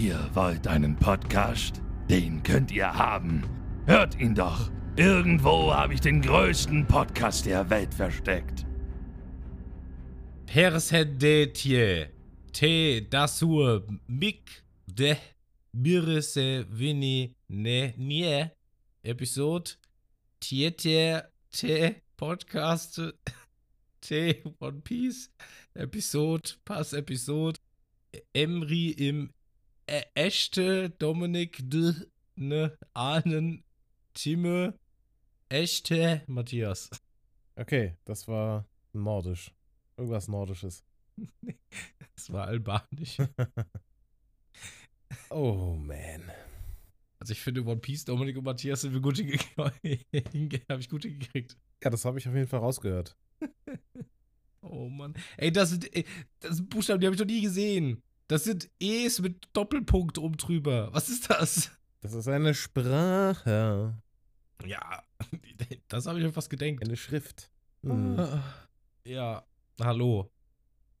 Ihr wollt einen Podcast? Den könnt ihr haben. Hört ihn doch. Irgendwo habe ich den größten Podcast der Welt versteckt. Persedetje, te dasur mik de mirese vini ne nie episode tiete te podcast te One Piece Episode Pass Episode Emri im Echte Dominik D ne Ahnen Timme echte Matthias Okay, das war nordisch. Irgendwas Nordisches. das war albanisch Oh man. Also ich finde One Piece, Dominik und Matthias sind wir gut hingekriegt. Habe ich gut hingekriegt. Ja, das habe ich auf jeden Fall rausgehört. Oh Mann. Ey, das ey, das sind Buchstaben, die habe ich noch nie gesehen. Das sind E's mit Doppelpunkt oben drüber. Was ist das? Das ist eine Sprache. Ja, das habe ich mir fast gedenkt. Eine Schrift. Hm. Ah. Ja, hallo.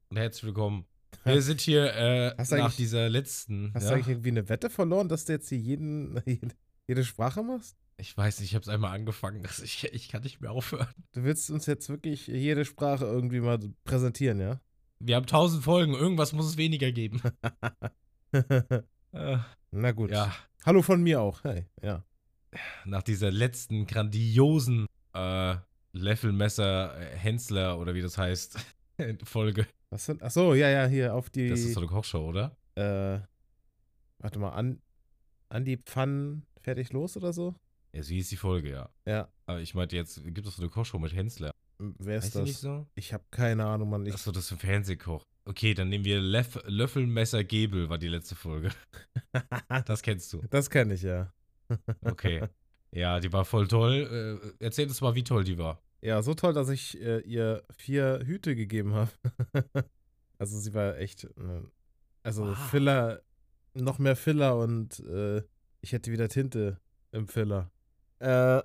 Und herzlich willkommen. Wir sind hier äh, nach dieser letzten. Hast ja? du eigentlich irgendwie eine Wette verloren, dass du jetzt hier jeden, jede, jede Sprache machst? Ich weiß nicht, ich habe es einmal angefangen. Also ich, ich kann nicht mehr aufhören. Du willst uns jetzt wirklich jede Sprache irgendwie mal präsentieren, ja? Wir haben tausend Folgen. Irgendwas muss es weniger geben. Äh, Na gut. ja, Hallo von mir auch. Hey, ja. nach dieser letzten grandiosen äh, Levelmesser äh, Hensler oder wie das heißt Folge. Was sind. Ach so, ja, ja, hier auf die. Das ist so eine Kochshow, oder? äh, warte mal, an, an die Pfannen fertig los oder so? Ja, so hieß die Folge, ja. Ja. Aber ich meinte, jetzt gibt es so eine Kochshow mit Hensler. Wer ist das? nicht so? Ich habe keine Ahnung, Mann. Ich, Achso, das ist ein Fernsehkoch. Okay, dann nehmen wir Leff Löffelmesser Gebel, war die letzte Folge. Das kennst du. das kenne ich ja. Okay. Ja, die war voll toll. Äh, erzähl uns mal, wie toll die war. Ja, so toll, dass ich äh, ihr vier Hüte gegeben habe. also sie war echt. Äh, also Wow. Filler, noch mehr Filler und äh, ich hätte wieder Tinte im Filler. Äh,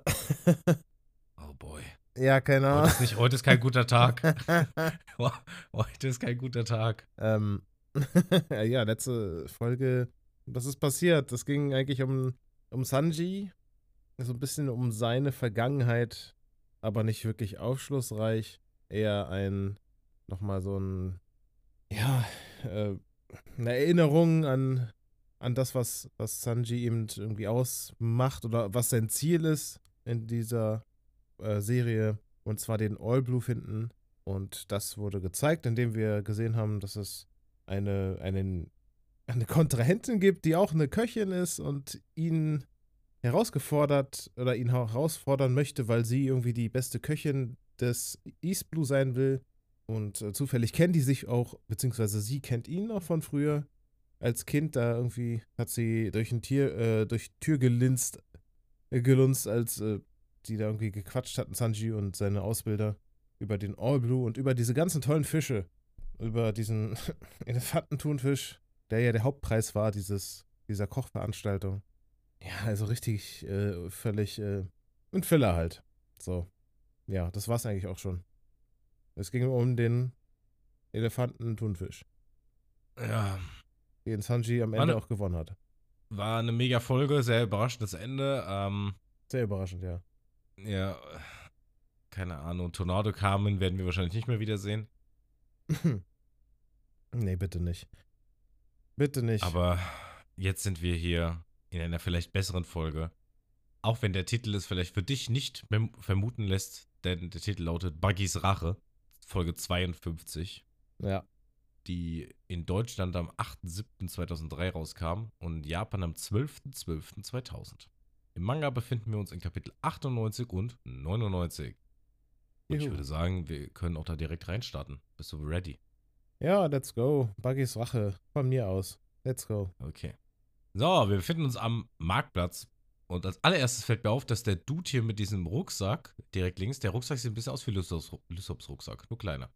Oh boy. Ja, keine Heute Ahnung. ist, nicht, heute ist kein guter Tag. heute ist kein guter Tag. ähm, ja, letzte Folge, was ist passiert? Das ging eigentlich um, um Sanji, so ein bisschen um seine Vergangenheit, aber nicht wirklich aufschlussreich. Eher ein, nochmal so ein, ja, äh, eine Erinnerung an, an das, was, was Sanji eben irgendwie ausmacht oder was sein Ziel ist in dieser äh, Serie. Und zwar den All Blue finden. Und das wurde gezeigt, indem wir gesehen haben, dass es eine, einen, eine Kontrahentin gibt, die auch eine Köchin ist und ihn herausgefordert oder ihn herausfordern möchte, weil sie irgendwie die beste Köchin des East Blue sein will. Und äh, zufällig kennen die sich auch, beziehungsweise sie kennt ihn auch von früher. Als Kind da irgendwie hat sie durch ein Tier, äh, durch Tür gelinst, äh, gelunzt, als äh, die da irgendwie gequatscht hatten, Sanji und seine Ausbilder, über den All Blue und über diese ganzen tollen Fische. Über diesen Elefantentunfisch, der ja der Hauptpreis war, dieses, dieser Kochveranstaltung. Ja, also richtig, äh, völlig, äh, ein Filler halt. So. Ja, das war's eigentlich auch schon. Es ging um den Elefantentunfisch, Ja, den Sanji am Ende ne- auch gewonnen hat. war eine mega Folge, sehr überraschendes Ende. Ähm, Sehr überraschend, ja. Ja, keine Ahnung. Tornado Carmen werden wir wahrscheinlich nicht mehr wiedersehen. nee, bitte nicht. Bitte nicht. Aber jetzt sind wir hier in einer vielleicht besseren Folge. Auch wenn der Titel es vielleicht für dich nicht vermuten lässt, denn der Titel lautet Buggys Rache, Folge 52, ja. die in Deutschland am 8.7.2003 rauskam und in Japan am 12.12.2000. Im Manga befinden wir uns in Kapitel 98 und 99. Und ich würde sagen, wir können auch da direkt reinstarten. Bist du ready? Ja, let's go. Buggys Rache. Von mir aus. Let's go. Okay. So, wir befinden uns am Marktplatz. Und als allererstes fällt mir auf, dass der Dude hier mit diesem Rucksack, direkt links, der Rucksack sieht ein bisschen aus wie Lysops Lysops Rucksack, nur kleiner.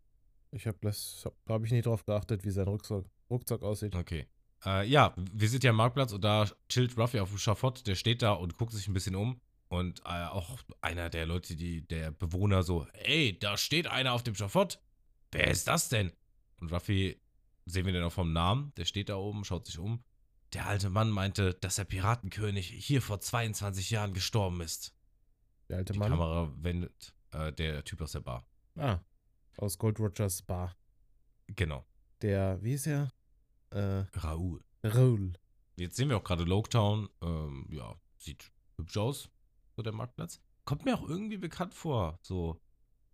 Ich habe hab, da habe ich nicht drauf geachtet, wie sein Rucksack, Rucksack aussieht. Okay. Äh, ja, wir sind ja am Marktplatz und da chillt Ruffy auf dem Schafott, der steht da und guckt sich ein bisschen um. Und äh, auch einer der Leute, die, der Bewohner so, ey, da steht einer auf dem Schafott. Wer ist das denn? Und Ruffy, sehen wir den auch vom Namen, der steht da oben, schaut sich um. Der alte Mann meinte, dass der Piratenkönig hier vor 22 Jahren gestorben ist. Der alte Die Mann. Kamera wendet äh, der Typ aus der Bar. Ah, aus Gold Rogers Bar. Genau. Der, wie ist er? Äh, Raoul. Raoul. Jetzt sehen wir auch gerade Loketown. Ähm, ja, sieht hübsch aus, so der Marktplatz. Kommt mir auch irgendwie bekannt vor. So,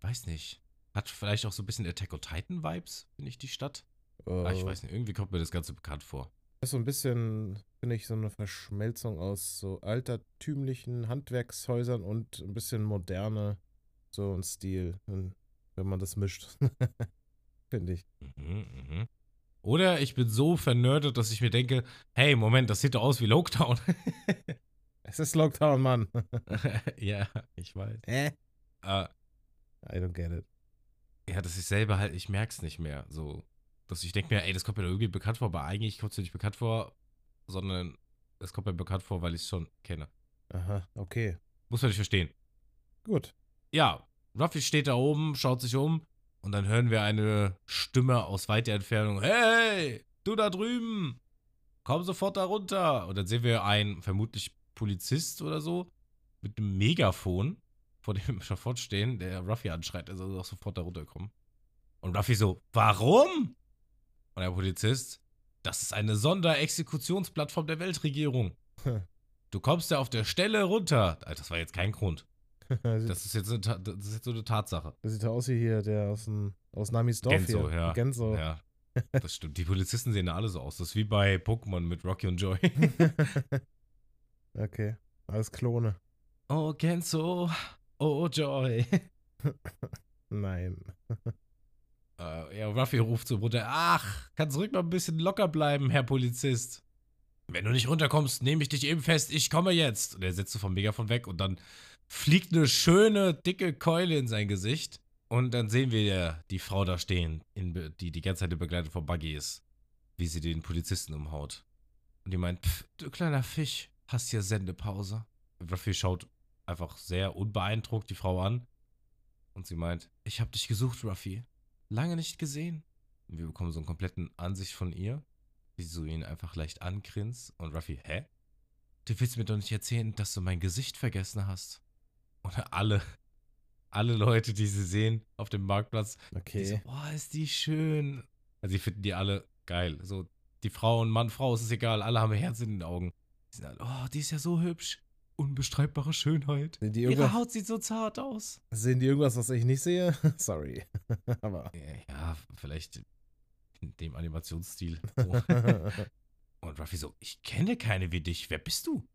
weiß nicht. Hat vielleicht auch so ein bisschen Attack on Titan Vibes, finde ich, die Stadt. Ah, ich Äh, weiß nicht, irgendwie kommt mir das Ganze bekannt vor. Ist so ein bisschen, finde ich, so eine Verschmelzung aus so altertümlichen Handwerkshäusern und ein bisschen moderne, so ein Stil, wenn wenn man das mischt. finde ich. Mhm, mhm. Oder ich bin so vernördet, dass ich mir denke, hey, Moment, das sieht doch aus wie Loketown. Es ist Lockdown, Mann. ja, ich weiß. Äh? Äh, I don't get it. ja, dass ich selber halt, ich merk's nicht mehr. So, dass ich denke mir, ey, das kommt mir doch irgendwie bekannt vor, aber eigentlich kommt es mir nicht bekannt vor, sondern es kommt mir bekannt vor, weil ich es schon kenne. Aha, okay. Muss man nicht verstehen. Gut. Ja, Ruffy steht da oben, schaut sich um und dann hören wir eine Stimme aus weiter Entfernung. Hey, du da drüben, komm sofort da runter. Und dann sehen wir einen vermutlich Polizist oder so mit einem Megafon, vor dem wir sofort stehen, der Ruffy anschreit, er soll auch sofort da runterkommen. Und Ruffy so, warum? Und der Polizist, das ist eine Sonderexekutionsplattform der Weltregierung. Du kommst ja auf der Stelle runter. Das war jetzt kein Grund. das, Das ist jetzt, eine, das ist jetzt so eine Tatsache. sieht ja aus wie hier der aus, dem, aus Namis Dorf Genzo, hier. ja. Genzo. Ja, das stimmt. Die Polizisten sehen da alle so aus. Das ist wie bei Pokémon mit Rocky und Joy. okay. Alles Klone. oh, Genzo. Oh, Joy. Nein. Äh, ja, Ruffy ruft so runter. Ach, kannst ruhig mal ein bisschen locker bleiben, Herr Polizist. Wenn du nicht runterkommst, nehme ich dich eben fest. Ich komme jetzt. Und er setzt so vom Megafon weg und dann fliegt eine schöne, dicke Keule in sein Gesicht. Und dann sehen wir die Frau da stehen, in, die die ganze Zeit in Begleitung von Buggy ist. Wie sie den Polizisten umhaut. Und die meint, "Pff, du kleiner Fisch, hast hier Sendepause. Ruffy schaut einfach sehr unbeeindruckt die Frau an. Und sie meint, ich hab dich gesucht, Ruffy. Lange nicht gesehen. Und wir bekommen so einen kompletten Ansicht von ihr, wie sie so ihn einfach leicht angrinst. Und Ruffy, hä? Du willst mir doch nicht erzählen, dass du mein Gesicht vergessen hast. Und alle, alle Leute, die sie sehen auf dem Marktplatz, die so, Okay. oh, ist die schön. Also sie finden die alle geil. So, die Frau und Mann, Frau, es ist egal, alle haben Herz in den Augen. Die sind alle, oh, die ist ja so hübsch. Unbestreitbare Schönheit. Ihre Haut sieht so zart aus. sehen die irgendwas, was ich nicht sehe? Sorry. Aber. Ja, vielleicht in dem Animationsstil. So. Und Ruffy so, ich kenne keine wie dich, wer bist du? Und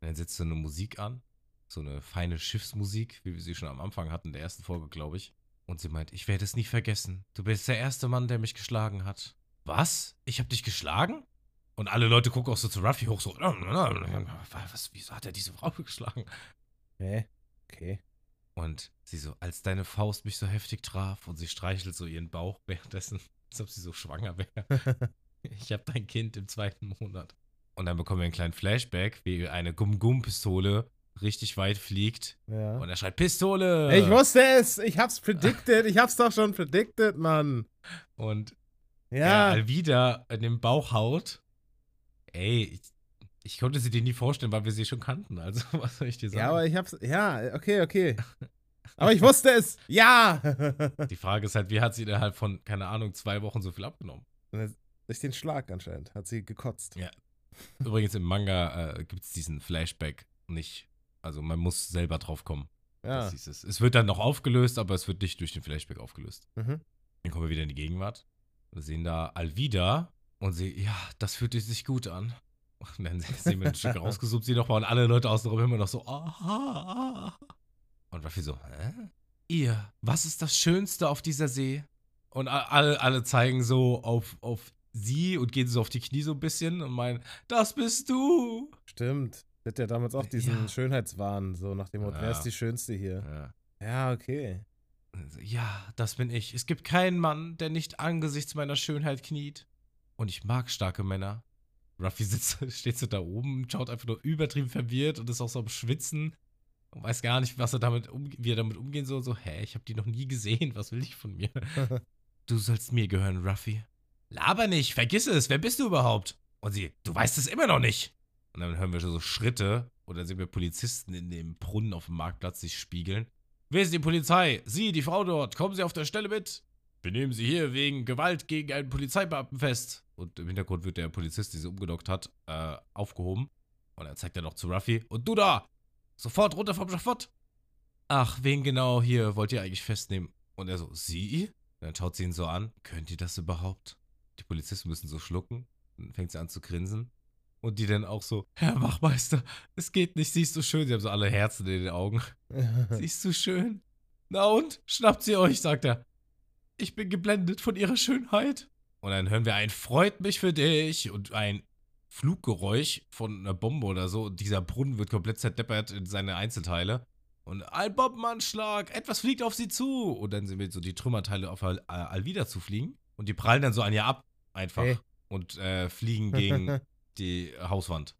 dann setzt so eine Musik an, so eine feine Schiffsmusik, wie wir sie schon am Anfang hatten, in der ersten Folge, glaube ich. Und sie meint, ich werde es nie vergessen. Du bist der erste Mann, der mich geschlagen hat. Was? Ich habe dich geschlagen? Und alle Leute gucken auch so zu Ruffy hoch, so, was, wieso hat er diese Frau geschlagen? Hä? Okay. Und sie so, als deine Faust mich so heftig traf und sie streichelt so ihren Bauch währenddessen, als ob sie so schwanger wäre. Ich habe dein Kind im zweiten Monat. Und dann bekommen wir einen kleinen Flashback, wie eine Gum-Gum-Pistole richtig weit fliegt. Ja. Und er schreit, Pistole! Ich wusste es! Ich hab's predicted! Ich hab's doch schon predicted, Mann! Und Ja. er Alvida in den Bauch haut. Ey, ich, ich konnte sie dir nie vorstellen, weil wir sie schon kannten. Also, was soll ich dir sagen? Ja, aber ich hab's. Ja, okay, okay. Aber ich wusste es! Ja! Die Frage ist halt, wie hat sie innerhalb von, keine Ahnung, zwei Wochen so viel abgenommen? Durch den Schlag anscheinend hat sie gekotzt. Ja. Übrigens im Manga äh, gibt es diesen Flashback nicht. Also man muss selber drauf kommen. Ja. Das hieß es. es wird dann noch aufgelöst, aber es wird nicht durch den Flashback aufgelöst. Mhm. Dann kommen wir wieder in die Gegenwart. Wir sehen da Alvida und sie, ja, das fühlt sich gut an. Und dann sehen wir ein Stück rausgesucht, sie nochmal und alle Leute außenrum immer noch so, aha. Und Ruffy so, hä? Ihr, was ist das Schönste auf dieser See? Und alle, alle zeigen so auf, auf sie und gehen so auf die Knie so ein bisschen und meinen, das bist du. Stimmt. Sie hat ja damals auch diesen Ja. Schönheitswahn, so nach dem Motto, wer Ja. ist die Schönste hier? Ja. Ja, okay. Und so, Ja, das bin ich. Es gibt keinen Mann, der nicht angesichts meiner Schönheit kniet. Und ich mag starke Männer. Ruffy sitzt, steht so da oben, schaut einfach nur übertrieben verwirrt und ist auch so am Schwitzen und weiß gar nicht, was er damit um, wie er damit umgehen soll. So, hä, ich habe die noch nie gesehen. Was will ich von mir? du sollst mir gehören, Ruffy. Laber nicht, vergiss es. Wer bist du überhaupt? Und sie, du weißt es immer noch nicht. Und dann hören wir so Schritte und dann sehen wir Polizisten in dem Brunnen auf dem Marktplatz sich spiegeln. Wer ist die Polizei? Sie, die Frau dort. Kommen Sie auf der Stelle mit. Wir nehmen Sie hier wegen Gewalt gegen einen Polizeibeamten fest. Und im Hintergrund wird der Polizist, der sie umgedockt hat, äh, aufgehoben. Und dann zeigt er noch zu Ruffy. Und du da! Sofort runter vom Schafott! Ach, wen genau hier wollt ihr eigentlich festnehmen? Und er so, Sie? Dann schaut sie ihn so an. Könnt ihr das überhaupt? Die Polizisten müssen so schlucken. Dann fängt sie an zu grinsen. Und die dann auch so, Herr Wachmeister, es geht nicht, sie ist so schön. Sie haben so alle Herzen in den Augen. Sie ist so schön. Na und? Schnappt sie euch, sagt er. Ich bin geblendet von ihrer Schönheit. Und dann hören wir ein Freut mich für dich und ein Fluggeräusch von einer Bombe oder so. Und dieser Brunnen wird komplett zerdeppert in seine Einzelteile. Und ein Bombenanschlag, etwas fliegt auf sie zu. Und dann sind wir so die Trümmerteile auf Al Alvida zu fliegen. Und die prallen dann so an ihr ab, einfach. Hey. Und äh, fliegen gegen die Hauswand.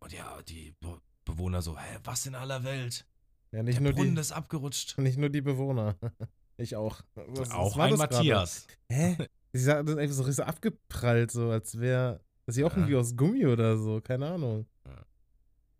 Und ja, die Be Bewohner so, hä, was in aller Welt? ja, nicht Der nur, Brunnen die, ist abgerutscht. nicht nur die Bewohner. Ich auch. Was- was Auch war ein? Matthias. Hä? Sie ist einfach so richtig abgeprallt, so als wäre sie auch Ja. irgendwie aus Gummi oder so, keine Ahnung.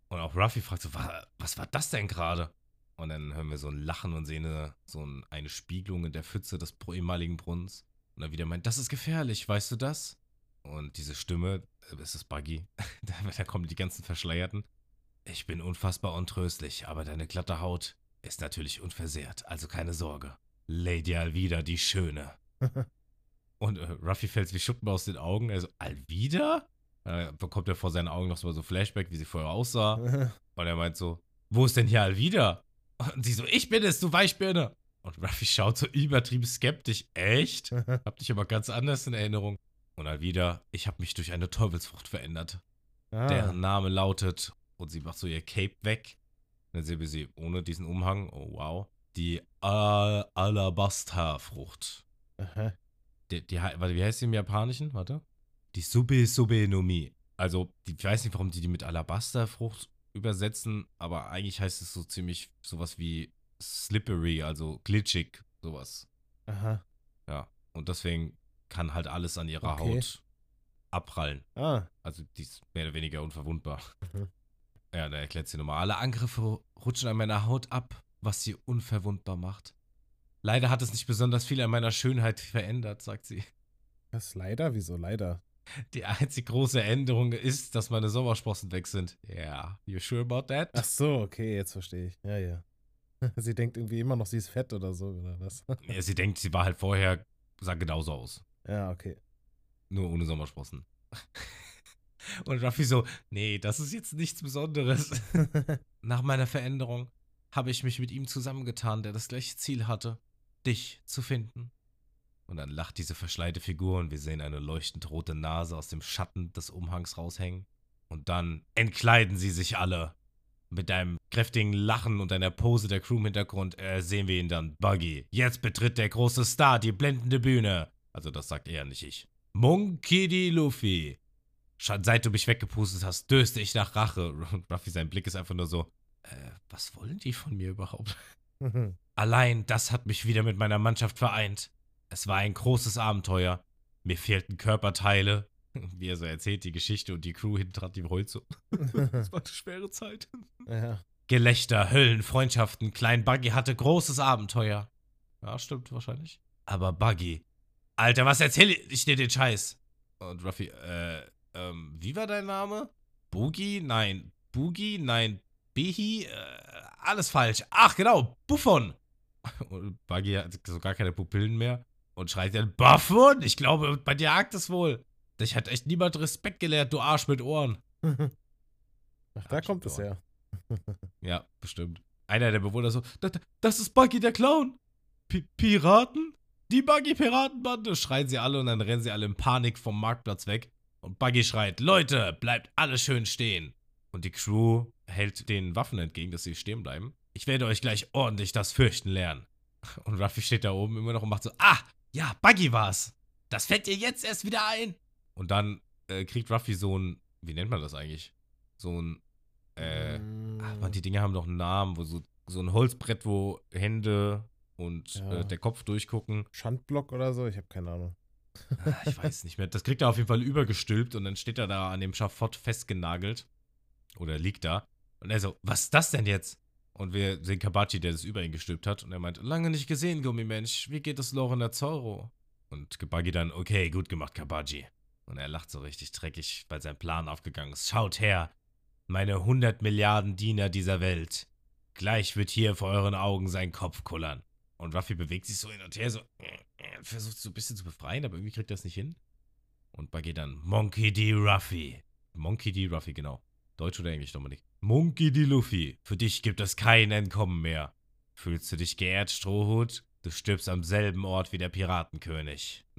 Und auch Ruffy fragt so, "Wa- was war das denn gerade? Und dann hören wir so ein Lachen und sehen eine, so ein, eine Spiegelung in der Pfütze des ehemaligen Brunnens. Und dann wieder meint, das ist gefährlich, weißt du das? Und diese Stimme, äh, es ist Buggy, da, kommen die ganzen Verschleierten. Ich bin unfassbar untröstlich, aber deine glatte Haut ist natürlich unversehrt, also keine Sorge. Lady Alvida, die Schöne. Und äh, Ruffy fällt wie Schuppen aus den Augen. Also, Alvida? Dann bekommt er vor seinen Augen noch so so Flashback, wie sie vorher aussah. Und er meint so, wo ist denn hier Alvida? Und sie so, ich bin es, du Weichbirne. Und Ruffy schaut so übertrieben skeptisch. Echt? Hab dich aber ganz anders in Erinnerung. Und Alvida, ich habe mich durch eine Teufelsfrucht verändert. ah, Deren Name lautet, und sie macht so ihr Cape weg. Dann sehen wir sie ohne diesen Umhang. Oh wow. Die Al Alabasterfrucht. aha. Die, die, wie heißt die im Japanischen? Warte. Die Sube Sube no Mi. Also, die, ich weiß nicht, warum die die mit Alabasterfrucht übersetzen, aber eigentlich heißt es so ziemlich sowas wie slippery, also glitchig, sowas. Aha. Ja. Und deswegen kann halt alles an ihrer Okay. Haut abprallen. Ah. Also, die ist mehr oder weniger unverwundbar. Mhm. Ja, da erklärt sie nochmal. Alle Angriffe rutschen an meiner Haut ab, was sie unverwundbar macht. Leider hat es nicht besonders viel an meiner Schönheit verändert, sagt sie. Was leider? Wieso leider? Die einzig große Änderung ist, dass meine Sommersprossen weg sind. Ja, yeah. you sure about that? Ach so, okay, jetzt verstehe ich. Ja, ja. Sie denkt irgendwie immer noch, sie ist fett oder so, oder was? Ja, sie denkt, sie war halt vorher, sah genauso aus. Ja, okay. Nur ohne Sommersprossen. Und Ruffy so, nee, das ist jetzt nichts Besonderes. Nach meiner Veränderung habe ich mich mit ihm zusammengetan, der das gleiche Ziel hatte, dich zu finden. Und dann lacht diese verschleite Figur und wir sehen eine leuchtend rote Nase aus dem Schatten des Umhangs raushängen. Und dann entkleiden sie sich alle. Mit einem kräftigen Lachen und einer Pose der Crew im Hintergrund äh, sehen wir ihn dann. Buggy, jetzt betritt der große Star die blendende Bühne. Also das sagt er, nicht ich. Monkey D. Luffy. Schon seit du mich weggepustet hast, döste ich nach Rache. Und Ruffy, sein Blick ist einfach nur so, äh, was wollen die von mir überhaupt? Allein das hat mich wieder mit meiner Mannschaft vereint. Es war ein großes Abenteuer. Mir fehlten Körperteile. Wie er so erzählt, die Geschichte und die Crew dran, die heult so. Das war eine schwere Zeit. ja. Gelächter, Höllen, Freundschaften. Klein Buggy hatte großes Abenteuer. Ja, stimmt wahrscheinlich. Aber Buggy. Alter, was erzähle ich dir den Scheiß? Und Ruffy, äh, ähm, wie war dein Name? Boogie? Nein. Boogie? Nein. Behi? Äh, alles falsch. Ach, genau. Buffon. Und Buggy hat so gar keine Pupillen mehr und schreit dann, Buffon? Ich glaube, bei dir hakt es wohl. Dich hat echt niemand Respekt gelehrt, du Arsch mit Ohren. Ach, da kommt es her. Ja, bestimmt. Einer der Bewohner so, "Da- da- das ist Buggy der Clown. Pi Piraten? Die Buggy-Piratenbande, schreien sie alle und dann rennen sie alle in Panik vom Marktplatz weg. Und Buggy schreit, Leute, bleibt alle schön stehen. Und die Crew hält den Waffen entgegen, dass sie stehen bleiben. Ich werde euch gleich ordentlich das Fürchten lernen. Und Ruffy steht da oben immer noch und macht so, ah, ja, Buggy war's. Das fällt dir jetzt erst wieder ein. Und dann äh, kriegt Ruffy so ein, wie nennt man das eigentlich? So ein, äh, Ach man, die Dinge haben doch einen Namen, wo so, so ein Holzbrett, wo Hände und Ja. äh, der Kopf durchgucken. Schandblock oder so? Ich habe keine Ahnung. Ah, Ich weiß nicht mehr. Das kriegt er auf jeden Fall übergestülpt und dann steht er da an dem Schafott festgenagelt. Oder liegt da. Und er so, was ist das denn jetzt? Und wir sehen Kabachi, der das über ihn gestülpt hat. Und er meint, lange nicht gesehen, Gummimensch. Wie geht es Lorena Zorro? Und Kabagi dann, okay, gut gemacht, Kabaji. Und er lacht so richtig dreckig, weil sein Plan aufgegangen ist. Schaut her, meine 100 Milliarden Diener dieser Welt. Gleich wird hier vor euren Augen sein Kopf kullern. Und Ruffy bewegt sich so hin und her, so versucht so ein bisschen zu befreien, aber irgendwie kriegt er es nicht hin. Und Buggy dann, Monkey D. Ruffy. Monkey D. Ruffy, genau. Deutsch oder Englisch, Dominik? Monkey D. Luffy, für dich gibt es kein Entkommen mehr. Fühlst du dich geehrt, Strohhut? Du stirbst am selben Ort wie der Piratenkönig.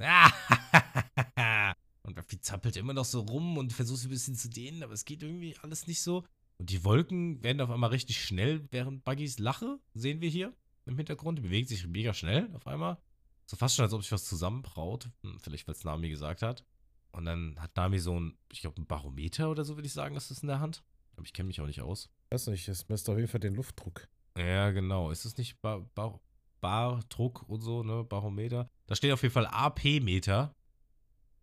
und Ruffy zappelt immer noch so rum und versucht ein bisschen zu dehnen, aber es geht irgendwie alles nicht so. Und die Wolken werden auf einmal richtig schnell, während Buggys Lache, sehen wir hier im Hintergrund. Die bewegt sich mega schnell auf einmal. So fast schon, als ob sich was zusammenbraut. Hm, vielleicht, weil es Nami gesagt hat. Und dann hat Nami so ein, ich glaube, ein Barometer oder so, würde ich sagen, ist das in der Hand. Aber ich kenne mich auch nicht aus. Weiß nicht, es misst auf jeden Fall den Luftdruck. Ja, genau. Ist es nicht Bar, Bar, Bardruck und so, ne? Barometer? Da steht auf jeden Fall AP-Meter.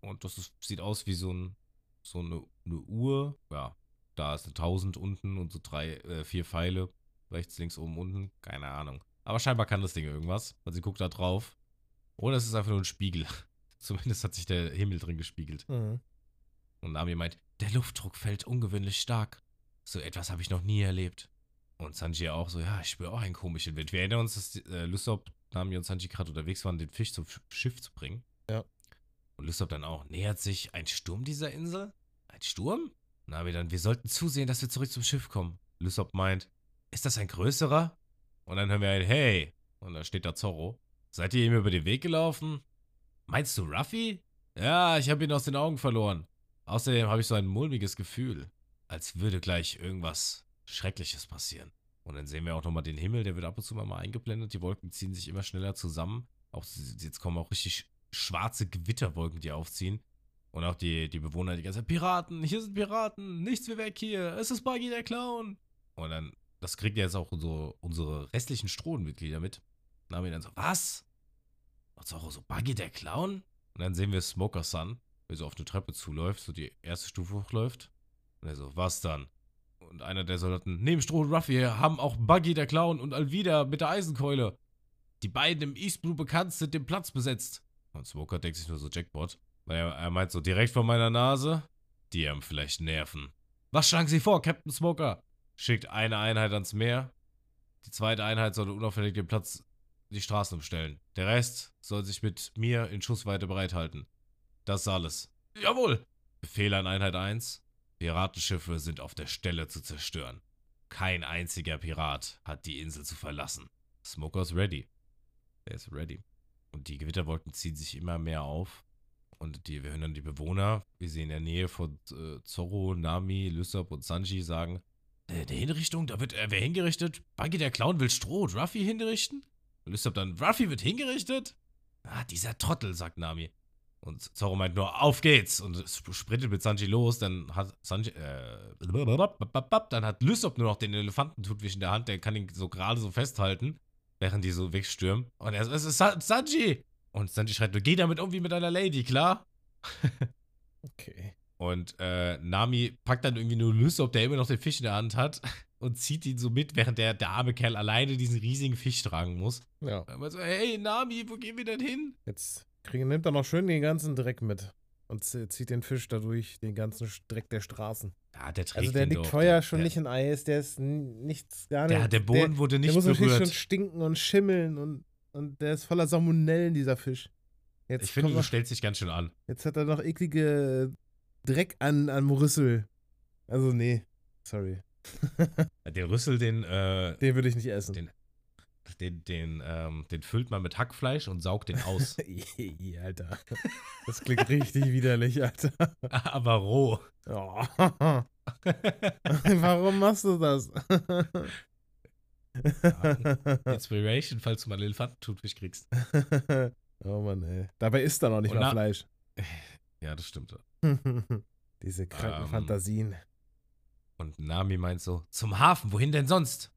Und das ist, sieht aus wie so, ein, so eine, eine Uhr. Ja, da ist eine 1000 unten und so drei, äh, vier Pfeile. Rechts, links, oben, unten. Keine Ahnung. Aber scheinbar kann das Ding irgendwas, weil sie guckt da drauf. Oder es ist einfach nur ein Spiegel. Zumindest hat sich der Himmel drin gespiegelt. Mhm. Und Nami meint, der Luftdruck fällt ungewöhnlich stark. So etwas habe ich noch nie erlebt. Und Sanji auch so, ja, ich spüre auch einen komischen Wind. Wir erinnern uns, dass äh, Lysop, Nami und Sanji gerade unterwegs waren, den Fisch zum Sch- Schiff zu bringen. Ja. Und Lysop dann auch, nähert sich ein Sturm dieser Insel? Ein Sturm? Nami dann, wir sollten zusehen, dass wir zurück zum Schiff kommen. Lysop meint, ist das ein größerer? Und dann hören wir ein Hey. Und da steht da Zorro. Seid ihr ihm über den Weg gelaufen? Meinst du Ruffy? Ja, ich habe ihn aus den Augen verloren. Außerdem habe ich so ein mulmiges Gefühl, als würde gleich irgendwas Schreckliches passieren. Und dann sehen wir auch nochmal den Himmel, der wird ab und zu mal eingeblendet. Die Wolken ziehen sich immer schneller zusammen. Auch jetzt kommen auch richtig schwarze Gewitterwolken, die aufziehen. Und auch die, die Bewohner die ganze Zeit, Piraten, hier sind Piraten, nichts wie weg hier, es ist Buggy der Clown. Und dann, das kriegt jetzt auch unsere, unsere restlichen Strohenmitglieder mit. Nami dann so, was? Und Zorro so, Buggy der Clown? Und dann sehen wir Smoker Sun, wie er so auf eine Treppe zuläuft, so die erste Stufe hochläuft. Und er so, was dann? Und einer der Soldaten, neben Stroh und Ruffy haben auch Buggy der Clown und Alvida mit der Eisenkeule. Die beiden im East Blue bekannt sind den Platz besetzt. Und Smoker denkt sich nur so Jackpot. Weil er, er meint so direkt vor meiner Nase, die haben vielleicht Nerven. Was schlagen Sie vor, Captain Smoker? Schickt eine Einheit ans Meer. Die zweite Einheit sollte unauffällig den Platz, die Straßen umstellen. Der Rest soll sich mit mir in Schussweite bereithalten. Das ist alles. Jawohl! Befehl an Einheit 1. Piratenschiffe sind auf der Stelle zu zerstören. Kein einziger Pirat hat die Insel zu verlassen. Smoker ist ready. Er ist ready. Und die Gewitterwolken ziehen sich immer mehr auf. Und die, wir hören dann die Bewohner, wie sie in der Nähe von äh, Zorro, Nami, Lysop und Sanji sagen, äh, der Hinrichtung, da wird äh, wer hingerichtet? Buggy der Clown will Stroh und Ruffy hinrichten? Lysop dann, Ruffy wird hingerichtet? Ah, dieser Trottel, sagt Nami. Und Zorro meint nur, auf geht's! Und sprintet mit Sanji los, dann hat Sanji, äh, dann hat Lysop nur noch den Elefantentutwisch in der Hand, der kann ihn so gerade so festhalten, während die so wegstürmen. Und er so, es ist Sa Sanji! Und Sanji schreit nur, geh damit um wie mit einer Lady, klar? Okay. Und äh, Nami packt dann irgendwie nur Lysop, der immer noch den Fisch in der Hand hat, und zieht ihn so mit, während der, der arme Kerl alleine diesen riesigen Fisch tragen muss. Ja. Aber so, hey Nami, wo gehen wir denn hin? Jetzt kriegen, nimmt er noch schön den ganzen Dreck mit. Und zieht den Fisch dadurch, den ganzen Dreck der Straßen. Ja, der trägt Also der liegt vorher Der- schon der, nicht in Eis, der ist nichts, gar Der, nicht. der Boden wurde der, nicht der muss natürlich berührt. schon stinken und schimmeln und, und der ist voller Salmonellen, dieser Fisch. Jetzt, Ich finde, du noch, stellst dich ganz schön an. jetzt hat er noch eklige Dreck an, an Rüssel. Also nee, sorry. Den Rüssel, den, äh, Den würde ich nicht essen. Den- den, den, ähm, den füllt man mit Hackfleisch und saugt den aus. Alter. Das klingt richtig widerlich, Alter. Aber roh. Oh. Warum machst du das? Inspiration, falls du mal einen Elefantentutfisch kriegst. oh Mann, ey. Dabei isst er noch nicht Und mal Fleisch. Ja, das stimmt. Diese kranken Ähm, Fantasien. Und Nami meint so, zum Hafen, wohin denn sonst?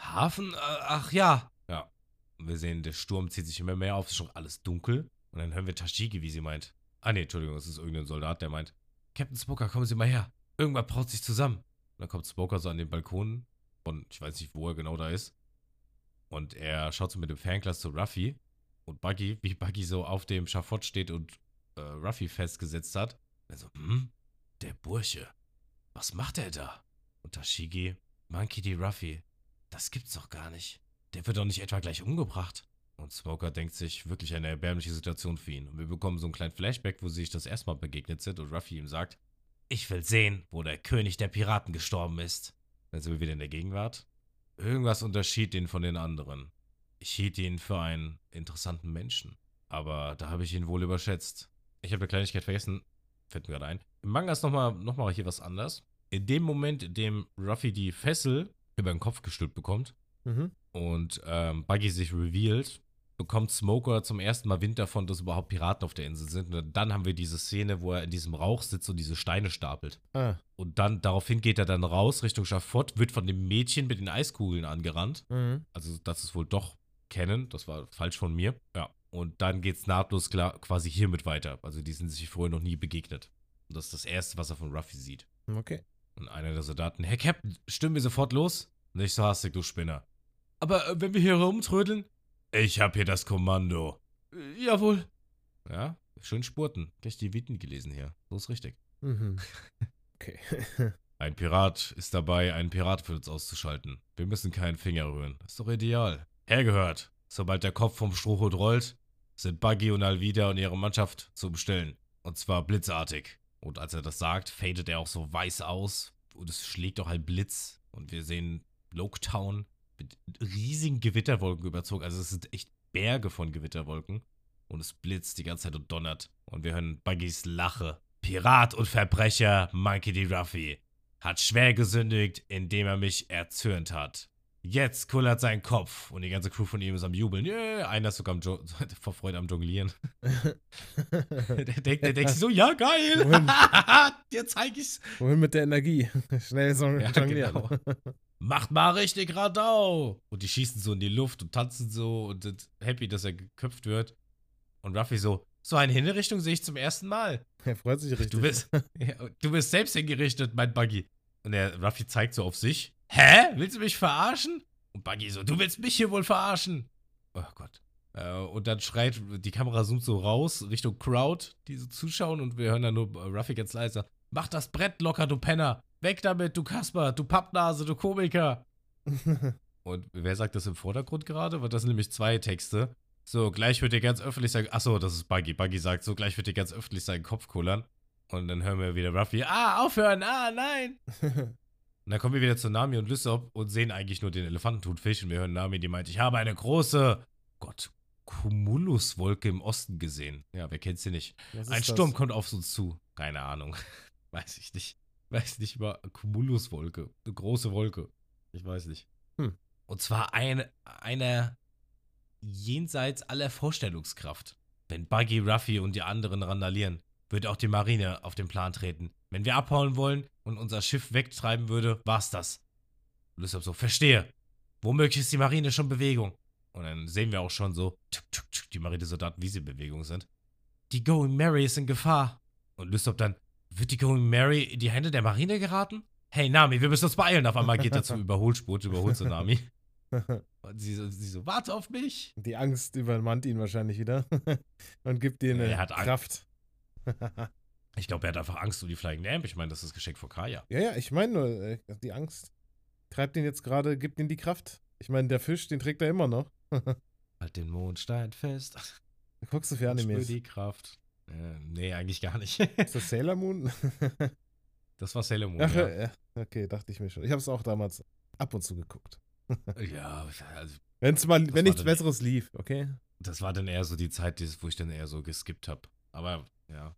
Hafen? Äh, ach ja. Ja. Und wir sehen, der Sturm zieht sich immer mehr auf, es ist schon alles dunkel. Und dann hören wir Tashigi, wie sie meint, Ah, nee, Entschuldigung, es ist irgendein Soldat, der meint, Captain Smoker, kommen Sie mal her. Irgendwas braut sich zusammen. Und dann kommt Smoker so an den Balkon von, ich weiß nicht, wo er genau da ist. Und er schaut so mit dem Fernglas zu Ruffy. Und Buggy, wie Buggy so auf dem Schafott steht und äh, Ruffy festgesetzt hat. Er so, hm, der Bursche. Was macht er da? Und Tashigi, Monkey D. Ruffy, das gibt's doch gar nicht. Der wird doch nicht etwa gleich umgebracht. Und Smoker denkt sich wirklich eine erbärmliche Situation für ihn. Und wir bekommen so einen kleinen Flashback, wo sie sich das erstmal begegnet sind und Ruffy ihm sagt, ich will sehen, wo der König der Piraten gestorben ist. Dann sind wir wieder in der Gegenwart. Irgendwas unterschied ihn von den anderen. Ich hielt ihn für einen interessanten Menschen. Aber da habe ich ihn wohl überschätzt. Ich habe eine Kleinigkeit vergessen. Fällt mir gerade ein. Im Manga ist nochmal noch mal hier was anders. In dem Moment, in dem Ruffy die Fessel über den Kopf gestülpt bekommt Mhm. und ähm, Buggy sich revealed, bekommt Smoker zum ersten Mal Wind davon, dass überhaupt Piraten auf der Insel sind. Und dann haben wir diese Szene, wo er in diesem Rauch sitzt und diese Steine stapelt. Ah. Und dann, daraufhin geht er dann raus Richtung Schafott, wird von dem Mädchen mit den Eiskugeln angerannt. Mhm. Also, das ist wohl doch kennen. Das war falsch von mir. Ja. Und dann geht's nahtlos klar, quasi hiermit weiter. Also, die sind sich vorher noch nie begegnet. Und das ist das Erste, was er von Ruffy sieht. Okay. Und einer der Soldaten, Herr Captain, stimmen wir sofort los? Nicht so hastig, du Spinner. Aber äh, wenn wir hier rumtrödeln? Ich hab hier das Kommando. Äh, jawohl. Ja, schön spurten. Gleich die Viten gelesen hier. So ist richtig. Mhm. Okay. Ein Pirat ist dabei, einen Pirat für uns auszuschalten. Wir müssen keinen Finger rühren. Ist doch ideal. Hergehört. Sobald der Kopf vom Strohhut rollt, sind Buggy und Alvida und ihre Mannschaft zu bestellen. Und zwar blitzartig. Und als er das sagt, fadet er auch so weiß aus. Und es schlägt auch ein Blitz. Und wir sehen Loketown mit riesigen Gewitterwolken überzogen. Also es sind echt Berge von Gewitterwolken. Und es blitzt die ganze Zeit und donnert. Und wir hören Buggys Lache. Pirat und Verbrecher Monkey D. Ruffy hat schwer gesündigt, indem er mich erzürnt hat. Jetzt kullert sein Kopf und die ganze Crew von ihm ist am Jubeln. Yeah, einer ist sogar am jo vor Freude am Jonglieren. der denkt, der denkt sich so, ja geil, Wohin? jetzt zeig ich's. Wohin mit der Energie? Schnell so Ja, jonglieren. genau. Macht mal richtig Radau. Und die schießen so in die Luft und tanzen so und sind happy, dass er geköpft wird. Und Ruffy so, so eine Hinrichtung sehe ich zum ersten Mal. Er freut sich richtig. Du bist, ja, du bist selbst hingerichtet, mein Buggy. Und der Ruffy zeigt so auf sich. Hä? Willst du mich verarschen? Und Buggy so, du willst mich hier wohl verarschen. Oh Gott. Äh, und dann schreit, die Kamera zoomt so raus Richtung Crowd, die so zuschauen und wir hören dann nur äh, Ruffy ganz leise. Mach das Brett locker, du Penner. Weg damit, du Kasper, du Pappnase, du Komiker. Und wer sagt das im Vordergrund gerade? Weil das sind nämlich zwei Texte. So, gleich wird dir ganz öffentlich sein. Achso, das ist Buggy. Buggy sagt so, gleich wird dir ganz öffentlich seinen Kopf kullern. Und dann hören wir wieder Ruffy. Ah, aufhören! Ah, nein! Und dann kommen wir wieder zu Nami und Lysop und sehen eigentlich nur den Elefantenthutfisch. Und wir hören Nami, die meint, ich habe eine große, Gott, Cumuluswolke im Osten gesehen. Ja, wer kennt sie nicht? Ein das? Sturm kommt auf uns zu. Keine Ahnung. Weiß ich nicht. Weiß nicht über Cumuluswolke. Eine große Wolke. Ich weiß nicht. Hm. Und zwar eine, eine jenseits aller Vorstellungskraft. Wenn Buggy, Ruffy und die anderen randalieren, wird auch die Marine auf den Plan treten. Wenn wir abhauen wollen und unser Schiff wegtreiben würde, war's das. Lysop so, verstehe. Womöglich ist die Marine schon Bewegung. Und dann sehen wir auch schon so, tuk, tuk, tuk, die Marinesoldaten, wie sie in Bewegung sind. Die Going Mary ist in Gefahr. Und Lysop dann, wird die Going Mary in die Hände der Marine geraten? Hey Nami, wir müssen uns beeilen. Auf einmal geht er zum Überholspurt, überholt so Nami. Und sie so, sie so, warte auf mich. Die Angst übermannt ihn wahrscheinlich wieder und gibt dir eine er. Kraft. Ich glaube, er hat einfach Angst um die Flying Lamp. Ich meine, das ist das Geschenk von Kaya. ja, ja, ich meine nur, äh, die Angst treibt ihn jetzt gerade, gibt ihm die Kraft. Ich meine, der Fisch, den trägt er immer noch. Halt den Mondstein fest. Guckst du für und spür Animes? die Kraft. Äh, nee, eigentlich gar nicht. Ist das Sailor Moon? das war Sailor Moon. Ach, ja. ja. okay, dachte ich mir schon. Ich habe es auch damals ab und zu geguckt. ja, also Wenn's mal, wenn nichts Besseres lief, okay? das war dann eher so die Zeit, wo ich dann eher so geskippt habe. Aber ja.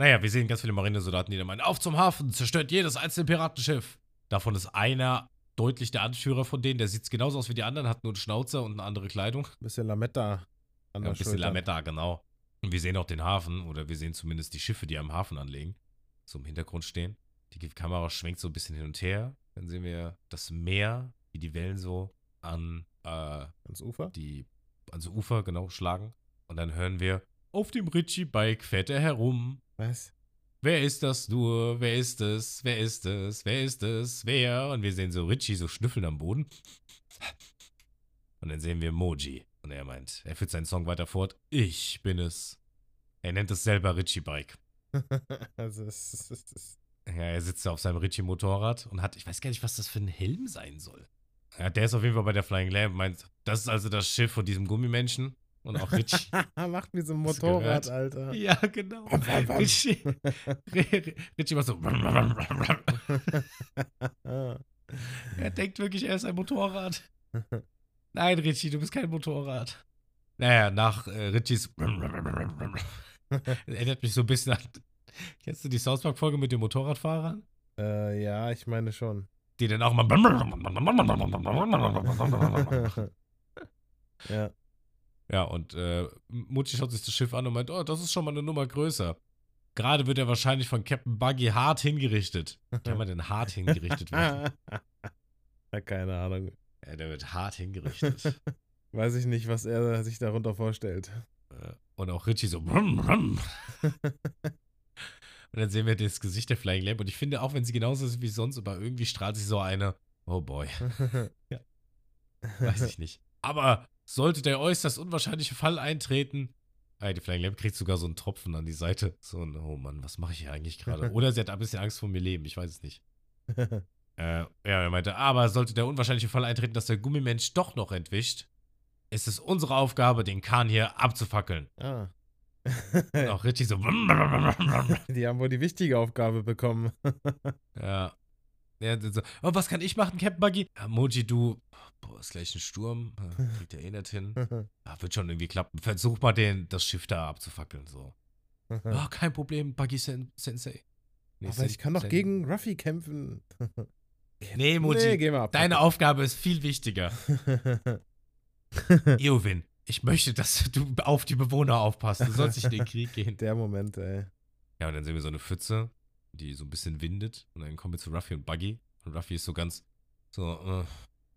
Naja, wir sehen ganz viele Marinesoldaten, die dann meinen, auf zum Hafen, zerstört jedes einzelne Piratenschiff. Davon ist einer deutlich der Anführer von denen, der sieht genauso aus wie die anderen, hat nur einen Schnauzer und eine andere Kleidung. Bisschen Lametta an Ja, ein bisschen. Lametta, genau. Und wir sehen auch den Hafen, oder wir sehen zumindest die Schiffe, die am Hafen anlegen, so im Hintergrund stehen. Die Kamera schwenkt so ein bisschen hin und her. Dann sehen wir das Meer, wie die Wellen so an äh, Ans Ufer. die ans Ufer genau schlagen. Und dann hören wir Auf dem Ritchie-Bike fährt er herum. Was? Wer ist das nur? Wer ist es? Wer ist es? Wer ist es? Wer? Und wir sehen so Richie so schnüffeln am Boden. Und dann sehen wir Moji. Und er meint, er führt seinen Song weiter fort. Ich bin es. Er nennt es selber Richie Bike. also, es ist, es ist Ja, er sitzt da auf seinem Richie Motorrad und hat, ich weiß gar nicht, was das für ein Helm sein soll. Ja, der ist auf jeden Fall bei der Flying Lamp, meint, das ist also das Schiff von diesem Gummimenschen. Und auch Richie. Macht wie so ein Motorrad? Alter. ja, genau. Wam, wam, wam. Richie, Richie macht so. Er denkt wirklich, er ist ein Motorrad. Nein, Richie, du bist kein Motorrad. Naja, nach äh, Richies. Erinnert mich so ein bisschen an. Kennst du die South Park-Folge mit den Motorradfahrern? äh, ja, ich meine schon. Die dann auch mal. ja. Ja, und äh, Mutti schaut sich das Schiff an und meint, oh, das ist schon mal eine Nummer größer. Gerade wird er wahrscheinlich von Captain Buggy hart hingerichtet. Kann man denn hart hingerichtet werden? ja, keine Ahnung. Ja, der wird hart hingerichtet. Weiß ich nicht, was er sich darunter vorstellt. Äh, Und auch Richie so. Brumm, brumm. Und dann sehen wir das Gesicht der Flying Lamp. Und ich finde, auch wenn sie genauso ist wie sonst, aber irgendwie strahlt sie so eine. Oh boy, weiß ich nicht. Aber sollte der äußerst unwahrscheinliche Fall eintreten. Ah, die Flying Lamp kriegt sogar so einen Tropfen an die Seite. So ein, oh Mann, was mache ich hier eigentlich gerade? Oder sie hat ein bisschen Angst vor mir leben, ich weiß es nicht. Äh, ja, er meinte, aber sollte der unwahrscheinliche Fall eintreten, dass der Gummimensch doch noch entwischt, ist es unsere Aufgabe, den Kahn hier abzufackeln. ah. Und auch Richie so. Die haben wohl die wichtige Aufgabe bekommen. Ja. Ja, so, oh, was kann ich machen, Captain Buggy? Ja, Moji, du, boah, ist gleich ein Sturm. Ja, Kriegt er eh nicht hin. Ja, wird schon irgendwie klappen. Versuch mal, den, das Schiff da abzufackeln, so. Oh, kein Problem, Buggy Sen Sensei. Nee, Aber Sen- ich kann doch Sen- gegen Ruffy kämpfen. Nee, Moji, Nee, geh mal ab. deine Aufgabe ist viel wichtiger. Eowyn, ich möchte, dass du auf die Bewohner aufpasst. Du sollst nicht in den Krieg gehen. Der Moment, ey. Ja, und dann sehen wir so eine Pfütze, die so ein bisschen windet. Und dann kommen wir zu Ruffy und Buggy. Und Ruffy ist so ganz so, äh,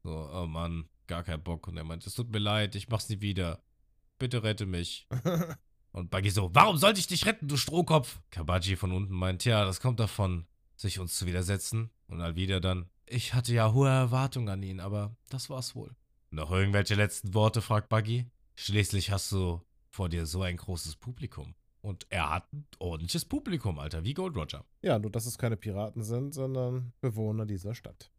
so, oh Mann, gar kein Bock. Und er meint, es tut mir leid, ich mach's nie wieder. Bitte rette mich. Und Buggy so, warum sollte ich dich retten, du Strohkopf? Kabaji von unten meint, ja, das kommt davon, sich uns zu widersetzen. Und Alvida dann, ich hatte ja hohe Erwartungen an ihn, aber das war's wohl. Noch irgendwelche letzten Worte, fragt Buggy. Schließlich hast du vor dir so ein großes Publikum. Und er hat ein ordentliches Publikum, Alter, wie Gold Roger. ja, nur dass es keine Piraten sind, sondern Bewohner dieser Stadt.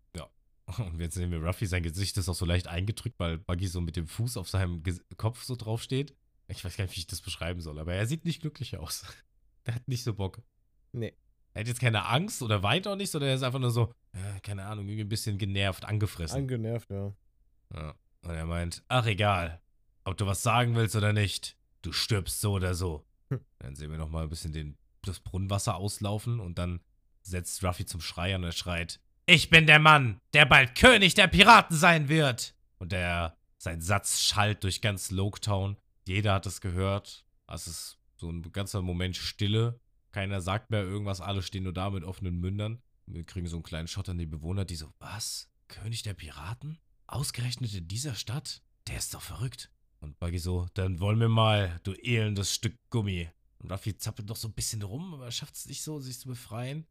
Und jetzt sehen wir Ruffy, sein Gesicht ist auch so leicht eingedrückt, weil Buggy so mit dem Fuß auf seinem Ges Kopf so draufsteht. Ich weiß gar nicht, wie ich das beschreiben soll, aber er sieht nicht glücklich aus. Der hat nicht so Bock. Nee. Er hat jetzt keine Angst oder weint auch nicht, sondern er ist einfach nur so, äh, keine Ahnung, irgendwie ein bisschen genervt, angefressen. Angenervt, ja. ja. Und er meint, ach egal, ob du was sagen willst oder nicht, du stirbst so oder so. Hm. Dann sehen wir nochmal ein bisschen den, das Brunnenwasser auslaufen und dann setzt Ruffy zum Schrei und er schreit, ich bin der Mann, der bald König der Piraten sein wird. Und der, sein Satz schallt durch ganz Loketown. Jeder hat es gehört. Es ist so ein ganzer Moment Stille. Keiner sagt mehr irgendwas, alle stehen nur da mit offenen Mündern. Wir kriegen so einen kleinen Shot an die Bewohner, die so, was? König der Piraten? Ausgerechnet in dieser Stadt? Der ist doch verrückt. Und Buggy so, dann wollen wir mal, du elendes Stück Gummi. Und Ruffy zappelt noch so ein bisschen rum, aber er schafft es nicht so, sich zu befreien.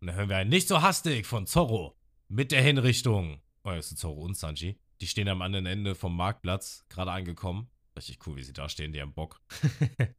Und dann hören wir ein Nicht so hastig von Zorro. Mit der Hinrichtung. Oh, das sind Zorro und Sanji. Die stehen am anderen Ende vom Marktplatz, gerade angekommen. Richtig cool, wie sie da stehen, die haben Bock.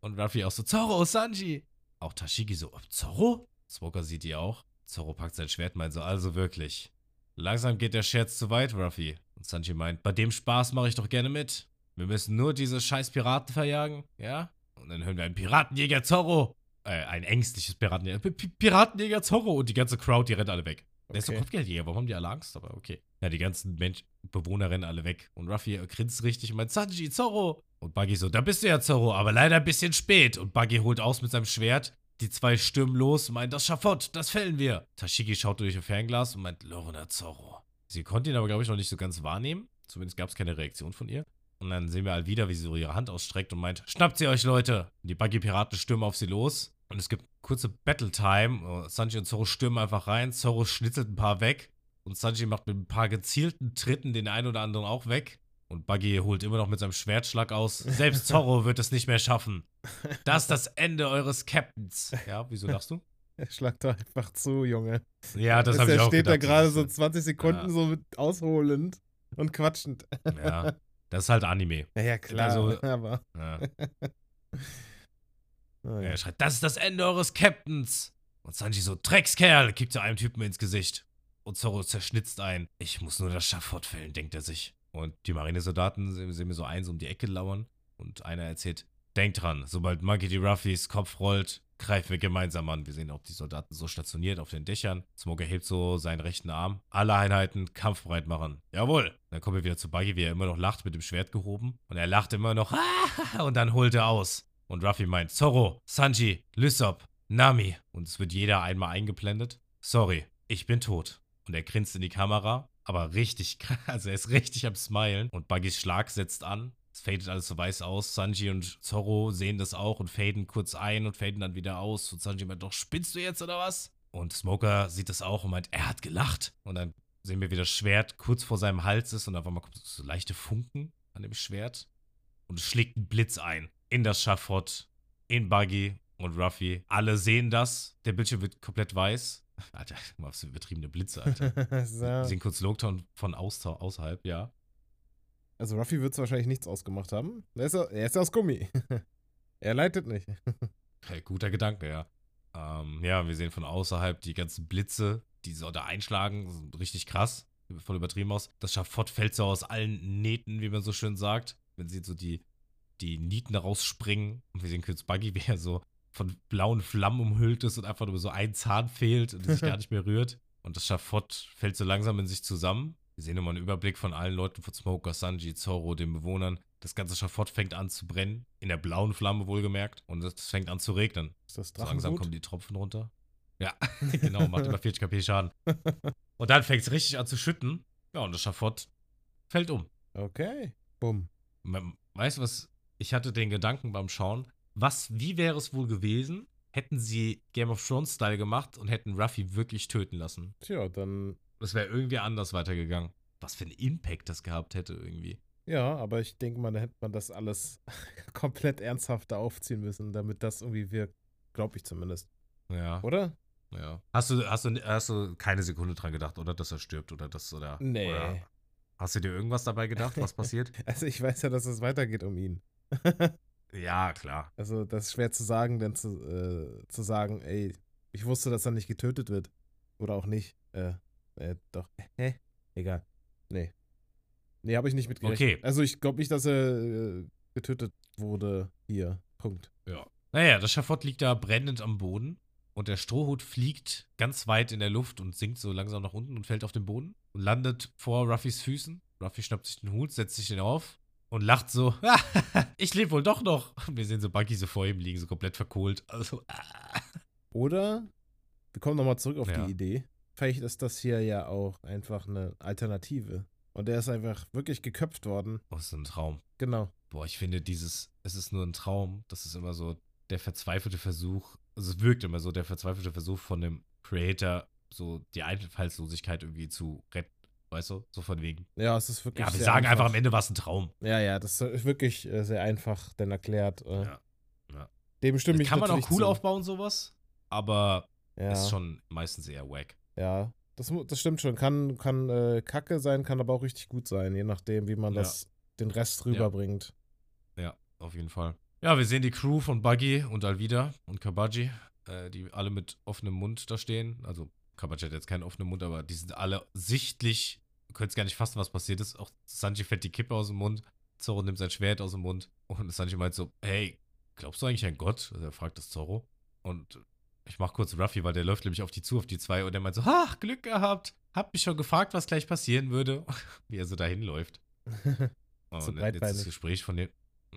Und Ruffy auch so, Zorro, Sanji. Auch Tashigi so, "Oh, Zorro? Smoker sieht die auch. Zorro packt sein Schwert, meint so, also wirklich. Langsam geht der Scherz zu weit, Ruffy. Und Sanji meint, bei dem Spaß mache ich doch gerne mit. Wir müssen nur diese scheiß Piraten verjagen, ja? Und dann hören wir einen Piratenjäger Zorro. Äh, ein ängstliches Piratenjäger. P Piratenjäger Zorro. Und die ganze Crowd, die rennt alle weg. Der ist doch Okay. Kopfgeldjäger. Warum haben die alle Angst? Aber okay. Ja, die ganzen Mensch Bewohner rennen alle weg. Und Ruffy grinst richtig und meint, Sanji, Zorro. Und Buggy so, da bist du ja, Zorro, aber leider ein bisschen spät. Und Buggy holt aus mit seinem Schwert. Die zwei stürmen los und meinen, das Schafott, das fällen wir. Tashigi schaut durch ihr Fernglas und meint, Lorena Zorro. Sie konnte ihn aber, glaube ich, noch nicht so ganz wahrnehmen. Zumindest gab es keine Reaktion von ihr. Und dann sehen wir halt wieder, wie sie so ihre Hand ausstreckt und meint, schnappt sie euch, Leute. Und die Buggy-Piraten stürmen auf sie los. Und es gibt kurze Battle-Time. Äh, Sanji und Zorro stürmen einfach rein. Zorro schnitzelt ein paar weg. Und Sanji macht mit ein paar gezielten Tritten den einen oder anderen auch weg. Und Buggy holt immer noch mit seinem Schwertschlag aus. Selbst Zorro wird es nicht mehr schaffen. Das ist das Ende eures Captains. Ja, wieso lachst du? Er schlagt doch einfach zu, Junge. Ja, das habe ich er auch steht gedacht. da gerade so ist- 20 Sekunden Ja. so mit ausholend und quatschend. Ja, das ist halt Anime. Ja, ja klar. Also- aber. Ja. Oh, ja. Er schreit, das ist das Ende eures Captains. Und Sanji so, Dreckskerl, kippt er einem Typen ins Gesicht. Und Zorro zerschnitzt ein. Ich muss nur das Schafott fällen, denkt er sich. Und die Marinesoldaten sehen, sehen mir so eins um die Ecke lauern. Und einer erzählt, denkt dran, sobald Monkey D. Ruffys Kopf rollt, greifen wir gemeinsam an. Wir sehen auch die Soldaten so stationiert auf den Dächern. Smoker hebt so seinen rechten Arm. Alle Einheiten kampfbereit machen. Jawohl. Dann kommen wir wieder zu Buggy, wie er immer noch lacht, mit dem Schwert gehoben. Und er lacht immer noch. Und dann holt er aus. Und Ruffy meint, Zorro, Sanji, Lysop, Nami. Und es wird jeder einmal eingeblendet. Sorry, ich bin tot. Und er grinst in die Kamera, aber richtig. Also er ist richtig am Smilen. Und Buggys Schlag setzt an. Es fadet alles so weiß aus. Sanji und Zorro sehen das auch und faden kurz ein und faden dann wieder aus. Und Sanji meint, doch, spinnst du jetzt oder was? Und Smoker sieht das auch und meint, er hat gelacht. Und dann sehen wir, wie das Schwert kurz vor seinem Hals ist und auf einmal kommt so leichte Funken an dem Schwert. Und es schlägt einen Blitz ein in das Schafott, in Buggy und Ruffy. Alle sehen das. Der Bildschirm wird komplett weiß. Alter, was für übertriebene Blitze, Alter. Wir so. sehen kurz Lockdown von außer, außerhalb, ja. Also Ruffy wird wahrscheinlich nichts ausgemacht haben. Er ist, er ist aus Gummi. er leitet nicht. Hey, guter Gedanke, ja. Ähm, ja, wir sehen von außerhalb die ganzen Blitze, die so da einschlagen. Richtig krass. Voll übertrieben aus. Das Schafott fällt so aus allen Nähten, wie man so schön sagt. Man sieht so die, die Nieten rausspringen. Und wir sehen kurz Buggy, wie er so von blauen Flammen umhüllt ist und einfach nur so ein Zahn fehlt und sich gar nicht mehr rührt. Und das Schafott fällt so langsam in sich zusammen. Wir sehen immer einen Überblick von allen Leuten von Smoker, Sanji, Zorro, den Bewohnern. Das ganze Schafott fängt an zu brennen. In der blauen Flamme wohlgemerkt. Und es fängt an zu regnen. Ist das So langsam kommen die Tropfen runter. Ja, genau, macht über 40 KP Schaden. Und dann fängt es richtig an zu schütten. Ja, und das Schafott fällt um. Okay. Bumm. Weißt du was? Ich hatte den Gedanken beim Schauen, was, wie wäre es wohl gewesen, hätten sie Game of Thrones Style gemacht und hätten Ruffy wirklich töten lassen? Tja, dann. Das wäre irgendwie anders weitergegangen. Was für einen Impact das gehabt hätte irgendwie. Ja, aber ich denke mal, da hätte man das alles komplett ernsthafter aufziehen müssen, damit das irgendwie wirkt. Glaube ich zumindest. Ja, Oder? ja. Hast du, hast, du, hast du keine Sekunde dran gedacht, oder dass er stirbt oder das, oder? Nee. Oder hast du dir irgendwas dabei gedacht, was passiert? Also ich weiß ja, dass es weitergeht um ihn. ja, klar. Also das ist schwer zu sagen, denn zu, äh, zu sagen, ey, ich wusste, dass er nicht getötet wird. Oder auch nicht. Äh, äh, doch. Hä? Egal. Nee. Nee, habe ich nicht mitgerechnet. Okay. Also ich glaube nicht, dass er äh, getötet wurde hier. Punkt. Ja. Naja, das Schafott liegt da brennend am Boden und der Strohhut fliegt ganz weit in der Luft und sinkt so langsam nach unten und fällt auf den Boden und landet vor Ruffys Füßen. Ruffy schnappt sich den Hut, setzt sich den auf und lacht so, ich lebe wohl doch noch. Wir sehen so Buggy so vor ihm liegen, so komplett verkohlt. Also, ah. Oder, wir kommen nochmal zurück auf Ja. die Idee. Vielleicht ist das hier ja auch einfach eine Alternative. Und er ist einfach wirklich geköpft worden. Oh, ist ein Traum. Genau. Boah, ich finde dieses, es ist nur ein Traum, das ist immer so der verzweifelte Versuch, also es wirkt immer so, der verzweifelte Versuch von dem Creator, so die Einfallslosigkeit irgendwie zu retten, weißt du? So von wegen. Ja, es ist wirklich Ja, wir sagen einfach einfach am Ende war es ein Traum. Ja, ja, das ist wirklich äh, sehr einfach denn erklärt. Äh, Ja. Ja. Dem stimme ich Kann man auch cool zu. aufbauen, sowas, aber Ja, ist schon meistens eher wack. ja. Das, das stimmt schon. Kann, kann äh, kacke sein, kann aber auch richtig gut sein, je nachdem, wie man Ja. das den Rest rüberbringt. Ja, auf jeden Fall. Ja, wir sehen die Crew von Buggy und Alvida und Kabaji, äh, die alle mit offenem Mund da stehen. Also, Kabaji hat jetzt keinen offenen Mund, aber die sind alle sichtlich, du könntest gar nicht fassen, was passiert ist. Auch Sanji fällt die Kippe aus dem Mund, Zorro nimmt sein Schwert aus dem Mund und Sanji meint so, hey, glaubst du eigentlich an Gott? Also er fragt das Zorro. Und ich mach kurz Ruffy, weil der läuft nämlich auf die zu, auf die zwei und der meint so, ach, Glück gehabt. Hab mich schon gefragt, was gleich passieren würde. Wie er so dahin läuft. Oh, So und jetzt das breitbeinig. Gespräch von den.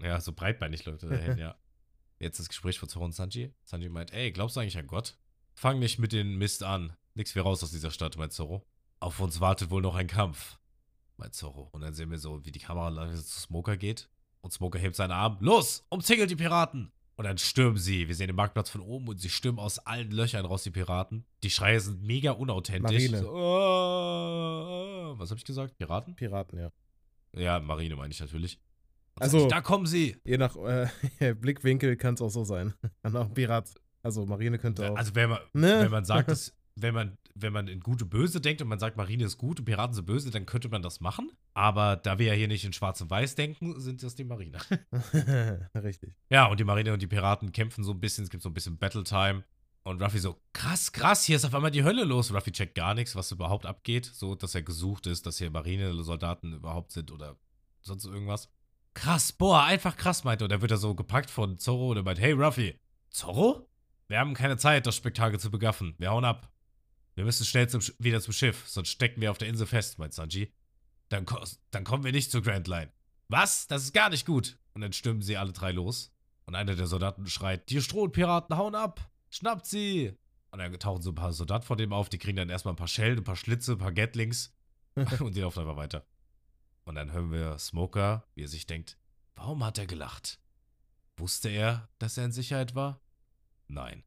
Ja, so breitbeinig läuft er dahin, ja. Jetzt das Gespräch von Zoro und Sanji. Sanji meint, ey, glaubst du eigentlich an Gott? Fang nicht mit den Mist an. Nix wie raus aus dieser Stadt, meint Zoro. Auf uns wartet wohl noch ein Kampf, meint Zoro. Und dann sehen wir so, wie die Kamera langsam zu Smoker geht. Und Smoker hebt seinen Arm. Los, umzingelt die Piraten! Und dann stürmen sie. Wir sehen den Marktplatz von oben und sie stürmen aus allen Löchern raus, die Piraten. Die Schreie sind mega unauthentisch. Marine. So, "Ah, ah, ah." was habe ich gesagt? Piraten? Piraten, ja. Ja, Marine meine ich natürlich. Und Also- Sanji, da kommen sie. Je nach äh, Blickwinkel kann es auch so sein. Kann auch Pirat. Also Marine könnte auch. Also wenn man, Ne? wenn man sagt, dass, wenn man, wenn man in gute Böse denkt und man sagt, Marine ist gut und Piraten sind böse, dann könnte man das machen. Aber da wir ja hier nicht in Schwarz und Weiß denken, sind das die Marine. Richtig. Ja, und die Marine und die Piraten kämpfen so ein bisschen. Es gibt so ein bisschen Battle Time. Und Ruffy so, krass, krass, hier ist auf einmal die Hölle los. Ruffy checkt gar nichts, was überhaupt abgeht. So, dass er gesucht ist, dass hier Marinesoldaten überhaupt sind oder sonst irgendwas. Krass, boah, einfach krass, meinte. Und dann wird er so gepackt von Zorro und er meint, hey Ruffy, Zorro? Wir haben keine Zeit, das Spektakel zu begaffen. Wir hauen ab. Wir müssen schnell zum, wieder zum Schiff, sonst stecken wir auf der Insel fest, meint Sanji. Dann, ko- dann kommen wir nicht zur Grand Line. Was? Das ist gar nicht gut. Und dann stürmen sie alle drei los. Und einer der Soldaten schreit, die Strohpiraten hauen ab! Schnappt sie! Und dann tauchen so ein paar Soldaten vor dem auf, die kriegen dann erstmal ein paar Schellen, ein paar Schlitze, ein paar Gatlings und die laufen einfach weiter. Und dann hören wir Smoker, wie er sich denkt, warum hat er gelacht? Wusste er, dass er in Sicherheit war? Nein.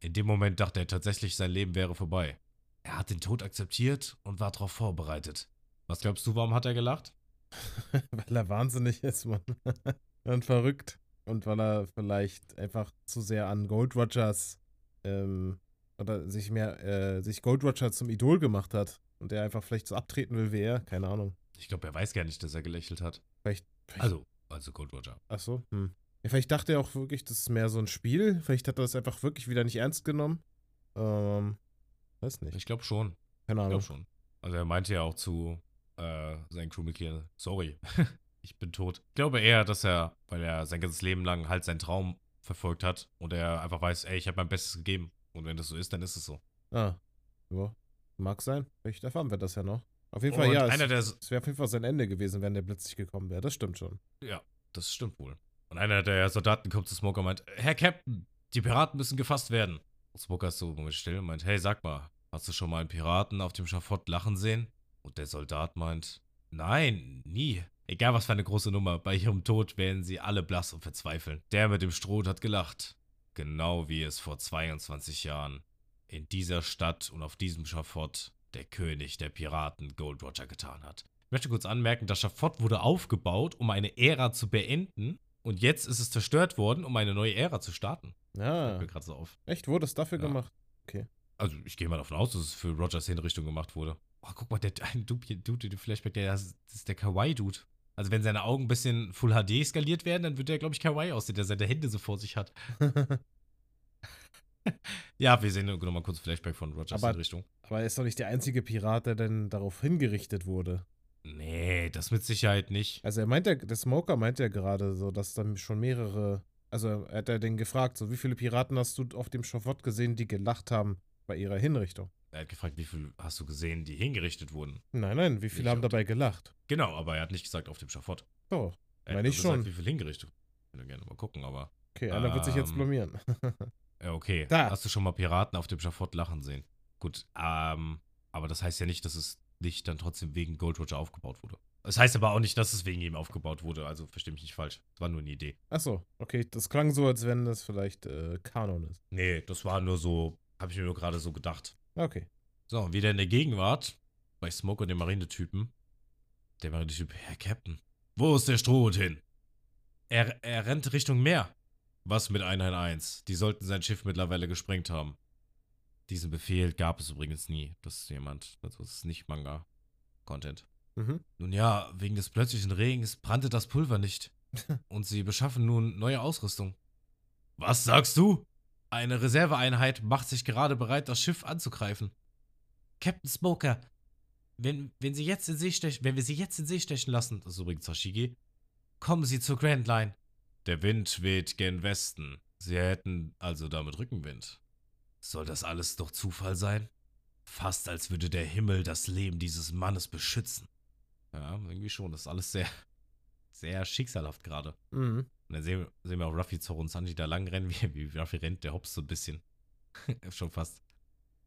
In dem Moment dachte er tatsächlich, sein Leben wäre vorbei. Er hat den Tod akzeptiert und war darauf vorbereitet. Was glaubst du, warum hat er gelacht? weil er wahnsinnig ist, Mann. Und verrückt. Und weil er vielleicht einfach zu sehr an Gold Rogers ähm, oder sich mehr, äh, sich Gold Roger zum Idol gemacht hat. Und er einfach vielleicht so abtreten will wie er. Keine Ahnung. Ich glaube, er weiß gar nicht, dass er gelächelt hat. Vielleicht. vielleicht Also, also Gold Roger. Ach so. Hm. Ja, vielleicht dachte er auch wirklich, das ist mehr so ein Spiel. Vielleicht hat er das einfach wirklich wieder nicht ernst genommen. Ähm, weiß nicht. Ich glaube schon. Keine Ich Ahnung. glaube schon. Also er meinte ja auch zu äh, seinen Crewmitgliedern, sorry, ich bin tot. Ich glaube eher, dass er, weil er sein ganzes Leben lang halt seinen Traum verfolgt hat und er einfach weiß, ey, ich habe mein Bestes gegeben. Und wenn das so ist, dann ist es so. Ah. Ja. Mag sein. Vielleicht erfahren wir das ja noch. Auf jeden Und Fall, ja. einer es, es wäre auf jeden Fall sein Ende gewesen, wenn der plötzlich gekommen wäre. Das stimmt schon. ja, das stimmt wohl. Und einer der Soldaten kommt zu Smoker und meint, Herr Captain, die Piraten müssen gefasst werden. Smoker ist so im Moment still und meint, hey, sag mal, hast du schon mal einen Piraten auf dem Schafott lachen sehen? Und der Soldat meint, nein, nie. Egal was für eine große Nummer, bei ihrem Tod werden sie alle blass und verzweifeln. Der mit dem Stroh hat gelacht. Genau wie es vor 22 Jahren in dieser Stadt und auf diesem Schafott der König der Piraten Gold Roger getan hat. Ich möchte kurz anmerken, das Schafott wurde aufgebaut, um eine Ära zu beenden. Und jetzt ist es zerstört worden, um eine neue Ära zu starten. Ja. Fällt mir gerade so auf. Echt? Wurde es dafür Ja. gemacht? Also, ich gehe mal davon aus, dass es für Rogers Hinrichtung gemacht wurde. Oh, guck mal, der ein Dude, Dude Flashback, der, das ist der Kawaii-Dude. Also, wenn seine Augen ein bisschen Full HD skaliert werden, dann wird der, glaube ich, Kawaii aussehen, der seine Hände so vor sich hat. ja, wir sehen nochmal kurz Flashback von Rogers Aber- Hinrichtung. Aber er ist doch nicht der einzige Pirat, der denn darauf hingerichtet wurde. Nee, das mit Sicherheit nicht. Also er meint ja, der Smoker meint ja gerade so, dass dann schon mehrere, also er hat ja den gefragt, so wie viele Piraten hast du auf dem Schafott gesehen, die gelacht haben bei ihrer Hinrichtung? Er hat gefragt, wie viel hast du gesehen, die hingerichtet wurden? Nein, nein, wie viele haben dabei gelacht? Genau, aber er hat nicht gesagt auf dem Schafott. So, Er Meine hat ich schon. gesagt, wie viel hingerichtet. Ich würde gerne mal gucken, aber. okay, einer wird sich jetzt Ähm, blamieren. Ja, okay. Da. Hast du schon mal Piraten auf dem Schafott lachen sehen? Gut, ähm, aber das heißt ja nicht, dass es nicht dann trotzdem wegen Gold Roger aufgebaut wurde. Das heißt aber auch nicht, dass es wegen ihm aufgebaut wurde, also versteh mich nicht falsch. Das war nur eine Idee. Achso, okay, das klang so, als wenn das vielleicht äh, Kanon ist. Nee, das war nur so, habe ich mir nur gerade so gedacht. Okay. So, wieder in der Gegenwart, bei Smoke und dem Marinetypen. Der Marinetyp, Herr Captain, wo ist der Strohhut hin? Er, er rennt Richtung Meer. Was mit Einheit 1? Die sollten sein Schiff mittlerweile gesprengt haben. Diesen Befehl gab es übrigens nie. Das ist jemand, das ist nicht Manga-Content. Mhm. Nun ja, wegen des plötzlichen Regens brannte das Pulver nicht. Und sie beschaffen nun neue Ausrüstung. Was sagst du? Eine Reserveeinheit macht sich gerade bereit, das Schiff anzugreifen. Captain Smoker, wenn, wenn, sie jetzt in See stechen, wenn wir sie jetzt in See stechen lassen, das ist übrigens Sashigi, kommen sie zur Grand Line. Der Wind weht gen Westen. Sie hätten also damit Rückenwind. Soll das alles doch Zufall sein? Fast als würde der Himmel das Leben dieses Mannes beschützen. Ja, irgendwie schon. Das ist alles sehr, sehr schicksalhaft gerade. Mhm. Und dann sehen, sehen wir auch Ruffy, Zoro und Sanji da lang rennen, wie, wie Ruffy rennt, der hopst so ein bisschen. Schon fast.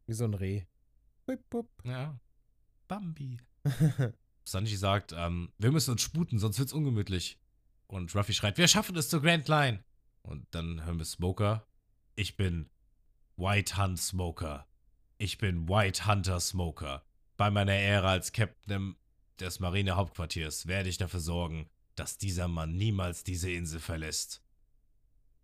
Wie so ein Reh. Wupp, wupp. Ja. Bambi. Sanji sagt, ähm, wir müssen uns sputen, sonst wird's ungemütlich. Und Ruffy schreit, wir schaffen es zur Grand Line. Und dann hören wir Smoker. Ich bin White Hunt Smoker. Ich bin White Hunter Smoker. Bei meiner Ära als Captain des Marinehauptquartiers werde ich dafür sorgen, dass dieser Mann niemals diese Insel verlässt.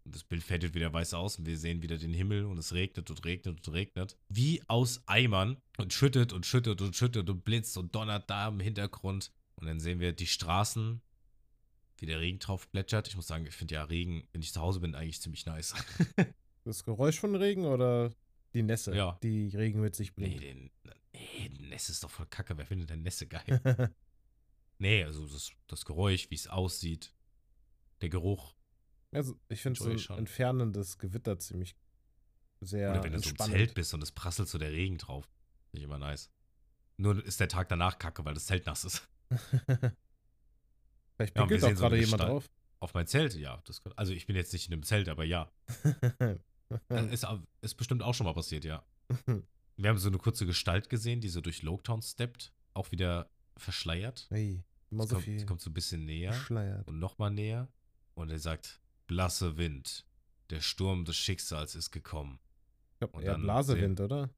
Das Bild fällt wieder weiß aus und wir sehen wieder den Himmel und es regnet und regnet und regnet. Wie aus Eimern und schüttet und schüttet und schüttet und blitzt und donnert da im Hintergrund. Und dann sehen wir die Straßen, wie der Regen drauf plätschert. Ich muss sagen, ich finde ja Regen, wenn ich zu Hause bin, eigentlich ziemlich nice. Das Geräusch von Regen oder die Nässe, Ja. die Regen mit sich nee, bringt? den, nee, Nässe ist doch voll kacke. Wer findet denn Nässe geil? nee, also das, das Geräusch, wie es aussieht, der Geruch. also, ich finde so ein schon. entfernendes Gewitter ziemlich sehr Oder wenn du so im. Zelt bist und es prasselt so der Regen drauf. Finde ich immer nice. Nur ist der Tag danach kacke, weil das Zelt nass ist. Vielleicht Ja, wir pinkelt auch sehen so gerade jemand drauf. Auf mein Zelt, ja. Das, also ich bin jetzt nicht in einem Zelt, aber ja. Ist, ist bestimmt auch schon mal passiert, ja. Wir haben so eine kurze Gestalt gesehen, die so durch Loketown steppt. Auch wieder verschleiert. hey, immer Es so kommt, viel es kommt so ein bisschen näher Schleiert. und nochmal näher. Und er sagt, blasse Wind. Der Sturm des Schicksals ist gekommen. Ich glaube, eher Blasewind, oder?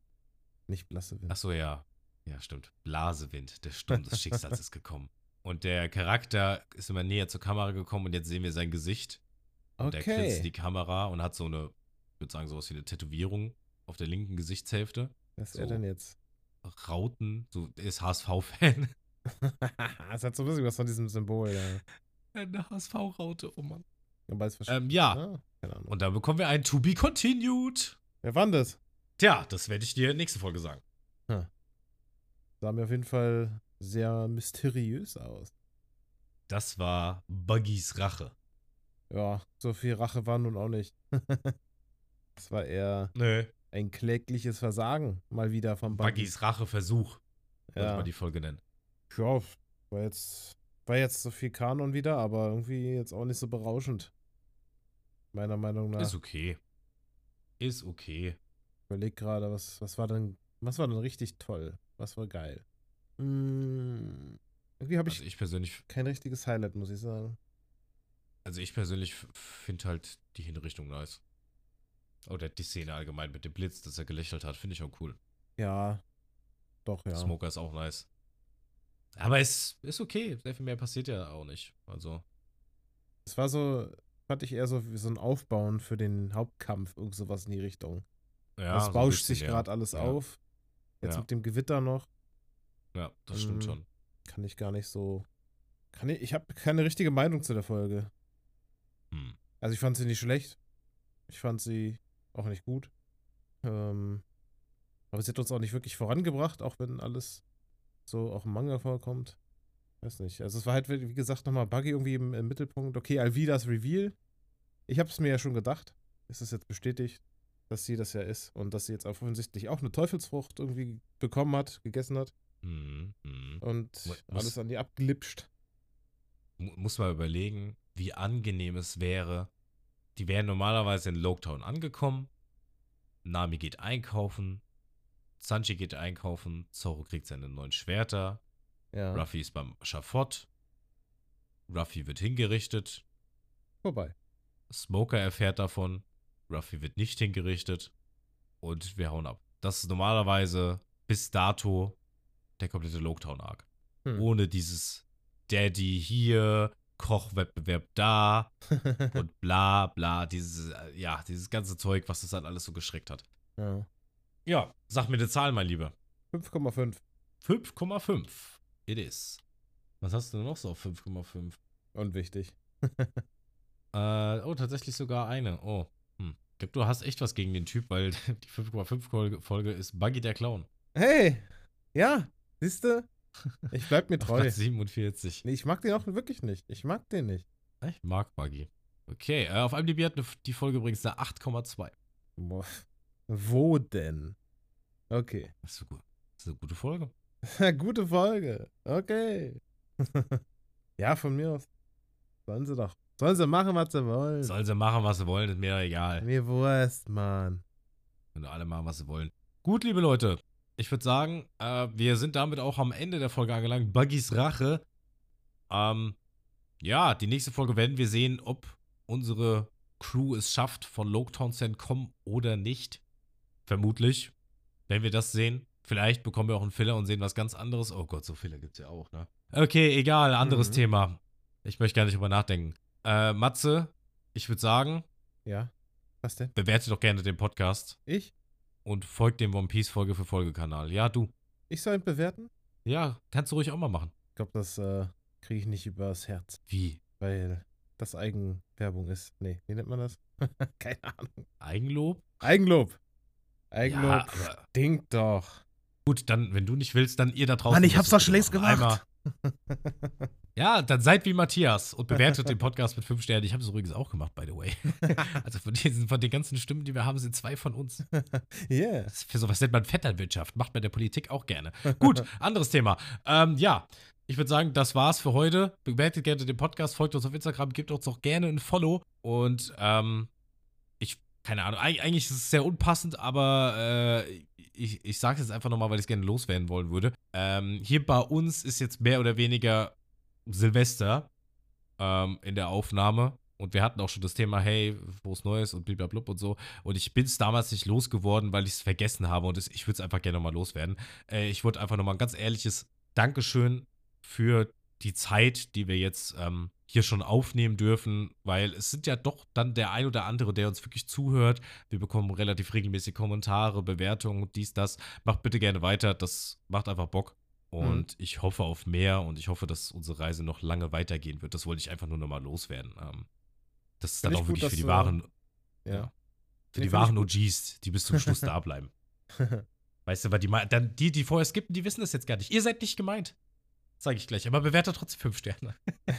Nicht Blassewind. Ach so, ja. Ja, stimmt. Blasewind. Der Sturm des Schicksals ist gekommen. Und der Charakter ist immer näher zur Kamera gekommen und jetzt sehen wir sein Gesicht. Und der grinst in die Okay. Kamera und hat so eine, ich würde sagen, sowas wie eine Tätowierung auf der linken Gesichtshälfte. Was ist er so. denn jetzt? Rauten, so, der ist HSV-Fan. Es hat so ein bisschen was von diesem Symbol, ja. Eine HSV-Raute, oh Mann. Ähm, ja. Ah, keine Ahnung. Und dann bekommen wir ein To Be Continued. Wer war das? Tja, das werde ich dir nächste Folge sagen. Sah mir auf jeden Fall sehr mysteriös aus. Das war Buggys Rache. Ja, so viel Rache war nun auch nicht. Es war eher Nö. ein klägliches Versagen, mal wieder von Buggy. Buggys Racheversuch, würde Ja. man die Folge nennen. ja, war jetzt, war jetzt so viel Kanon wieder, aber irgendwie jetzt auch nicht so berauschend. Meiner Meinung nach. Ist okay. Ist okay. Ich überleg gerade, was, was war denn, was war denn richtig toll? Was war geil? Hm, irgendwie habe ich Also ich persönlich, kein richtiges Highlight, muss ich sagen. also ich persönlich finde halt die Hinrichtung nice. Oder die Szene allgemein mit dem Blitz, dass er gelächelt hat, finde ich auch cool. Ja, doch, ja. Smoker ist auch nice. Aber es ist okay. Sehr viel mehr passiert ja auch nicht. Also, Es war so, fand ich eher so wie so ein Aufbauen für den Hauptkampf, irgend sowas in die Richtung. ja. das so bauscht bisschen, sich ja. gerade alles Ja. auf. Jetzt Ja. mit dem Gewitter noch, Ja, das stimmt Mm. schon. kann ich gar nicht so. Kann ich ich habe keine richtige Meinung zu der Folge. Hm. Also ich fand sie nicht schlecht. Ich fand sie auch nicht gut. Ähm, aber sie hat uns auch nicht wirklich vorangebracht, auch wenn alles so auch im Manga vorkommt. Weiß nicht. Also es war halt, wie gesagt, nochmal Buggy irgendwie im, im Mittelpunkt. Okay, Alvidas Reveal. Ich habe es mir ja schon gedacht. Es ist jetzt bestätigt, dass sie das ja ist. Und dass sie jetzt offensichtlich auch eine Teufelsfrucht irgendwie bekommen hat, gegessen hat. Mhm. Mhm. Und Mu- muss- alles an ihr abgelipscht. Mu- Muss man überlegen, wie angenehm es wäre. Die wären normalerweise in Loketown angekommen. Nami geht einkaufen. Sanji geht einkaufen. Zoro kriegt seine neuen Schwerter. Ja. Ruffy ist beim Schafott. Ruffy wird hingerichtet. Vorbei. Smoker erfährt davon. Ruffy wird nicht hingerichtet. Und wir hauen ab. Das ist normalerweise bis dato der komplette Loketown-Arc. Hm. Ohne dieses Daddy hier, Kochwettbewerb da und bla bla. Dieses, äh, ja, dieses ganze Zeug, was das dann alles so geschreckt hat. ja. Ja, sag mir eine Zahl, mein Lieber. 5,5. 5,5. It is. Was hast du noch so auf 5,5? Unwichtig. Äh, oh, tatsächlich sogar eine. Oh. Hm. Ich glaube, du hast echt was gegen den Typ, weil die 5,5 Folge, Folge ist Buggy der Clown. Hey! Ja, siehste? Ich bleib mir treu. Platz 47. Nee, ich mag den auch wirklich nicht. Ich mag den nicht. Ich mag Buggy. Okay, äh, auf IMDb hat eine, die Folge übrigens eine 8,2. Boah. Wo denn? Okay. Das ist, so gut. das ist eine gute Folge. Gute Folge. Okay. ja, von mir aus. Sollen sie doch. Sollen sie machen, was sie wollen. Sollen sie machen, was sie wollen, ist mir egal. Mir Wurst, Mann. Wenn alle machen, was sie wollen. Gut, liebe Leute. Ich würde sagen, äh, wir sind damit auch am Ende der Folge angelangt. Buggys Rache. Ähm, ja, die nächste Folge werden wir sehen, ob unsere Crew es schafft, von Loketown entkommen oder nicht. Vermutlich. Wenn wir das sehen. Vielleicht bekommen wir auch einen Filler und sehen was ganz anderes. Oh Gott, so Filler gibt es ja auch, ne? Okay, egal, anderes Mhm. Thema. Ich möchte gar nicht drüber nachdenken. Äh, Matze, ich würde sagen, Ja. Was denn? bewerte doch gerne den Podcast Ich? Und folgt dem One Piece Folge für Folge Kanal. Ja, du. Ich soll ihn bewerten? Ja, kannst du ruhig auch mal machen. Ich glaube, das äh, kriege ich nicht übers Herz, Wie? weil das Eigenwerbung ist. Nee, wie nennt man das? Keine Ahnung. Eigenlob? Eigenlob. Eigenlob. Ja, aber Stinkt doch. gut, dann, wenn du nicht willst, dann ihr da draußen. Mann, ich hab's doch schlecht machen. gemacht. Ja, dann seid wie Matthias und bewertet den Podcast mit fünf Sternen. Ich habe es übrigens auch gemacht, by the way. Also von, diesen, von den ganzen Stimmen, die wir haben, sind zwei von uns. Yeah. Das ist für sowas nennt man Vetternwirtschaft. Macht man der Politik auch gerne. Gut, anderes Thema. Ähm, ja, ich würde sagen, das war's für heute. Bewertet gerne den Podcast, folgt uns auf Instagram, gebt uns auch gerne ein Follow. Und ähm, ich, keine Ahnung, eig eigentlich ist es sehr unpassend, aber äh, ich, ich sage es jetzt einfach nochmal, weil ich es gerne loswerden wollen würde. Ähm, hier bei uns ist jetzt mehr oder weniger Silvester ähm, in der Aufnahme. Und wir hatten auch schon das Thema, hey, frohes Neues und blablabla und so. Und ich bin es damals nicht losgeworden, weil ich es vergessen habe. Und ich würde es einfach gerne nochmal loswerden. Äh, ich wollte einfach nochmal ein ganz ehrliches Dankeschön für die Zeit, die wir jetzt ähm, hier schon aufnehmen dürfen, weil es sind ja doch dann der ein oder andere, der uns wirklich zuhört. Wir bekommen relativ regelmäßig Kommentare, Bewertungen, dies, das. Macht bitte gerne weiter, das macht einfach Bock. Und ich hoffe auf mehr und ich hoffe, dass unsere Reise noch lange weitergehen wird. Das wollte ich einfach nur nochmal loswerden. Ähm, das ist dann Find auch gut, wirklich für die wahren, Ja. Ja. für die wahren. OGs, die bis zum Schluss da bleiben. Weißt du, weil die, dann, die, die vorher skippen, die wissen das jetzt gar nicht. Ihr seid nicht gemeint. Sage ich gleich. Aber bewertet trotzdem fünf Sterne.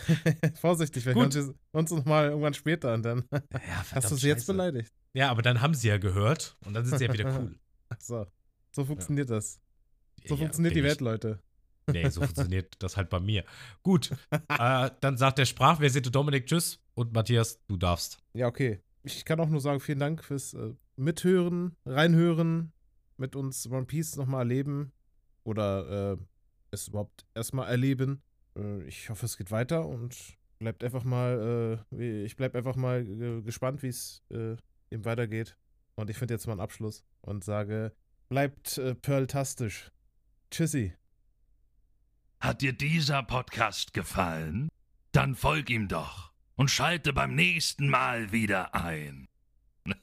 Vorsichtig, wir hören uns noch mal irgendwann später und dann Ja, hast du sie jetzt beleidigt. Ja, aber dann haben sie ja gehört und dann sind sie ja wieder cool. Ach so. So funktioniert das. So Ja, funktioniert die Welt, Leute. Nee, so funktioniert das halt bei mir. Gut, äh, dann sagt der Sprachversierte Dominik Tschüss und Matthias, du darfst. Ja, okay. Ich kann auch nur sagen, vielen Dank fürs äh, Mithören, Reinhören, mit uns One Piece nochmal erleben oder äh, es überhaupt erstmal erleben. Äh, ich hoffe, es geht weiter und bleibt einfach mal, äh, ich bleib einfach mal gespannt, wie es äh, eben weitergeht. Und ich finde jetzt mal einen Abschluss und sage, bleibt äh, pearltastisch. Tschüssi. Hat dir dieser Podcast gefallen? Dann folg ihm doch und schalte beim nächsten Mal wieder ein.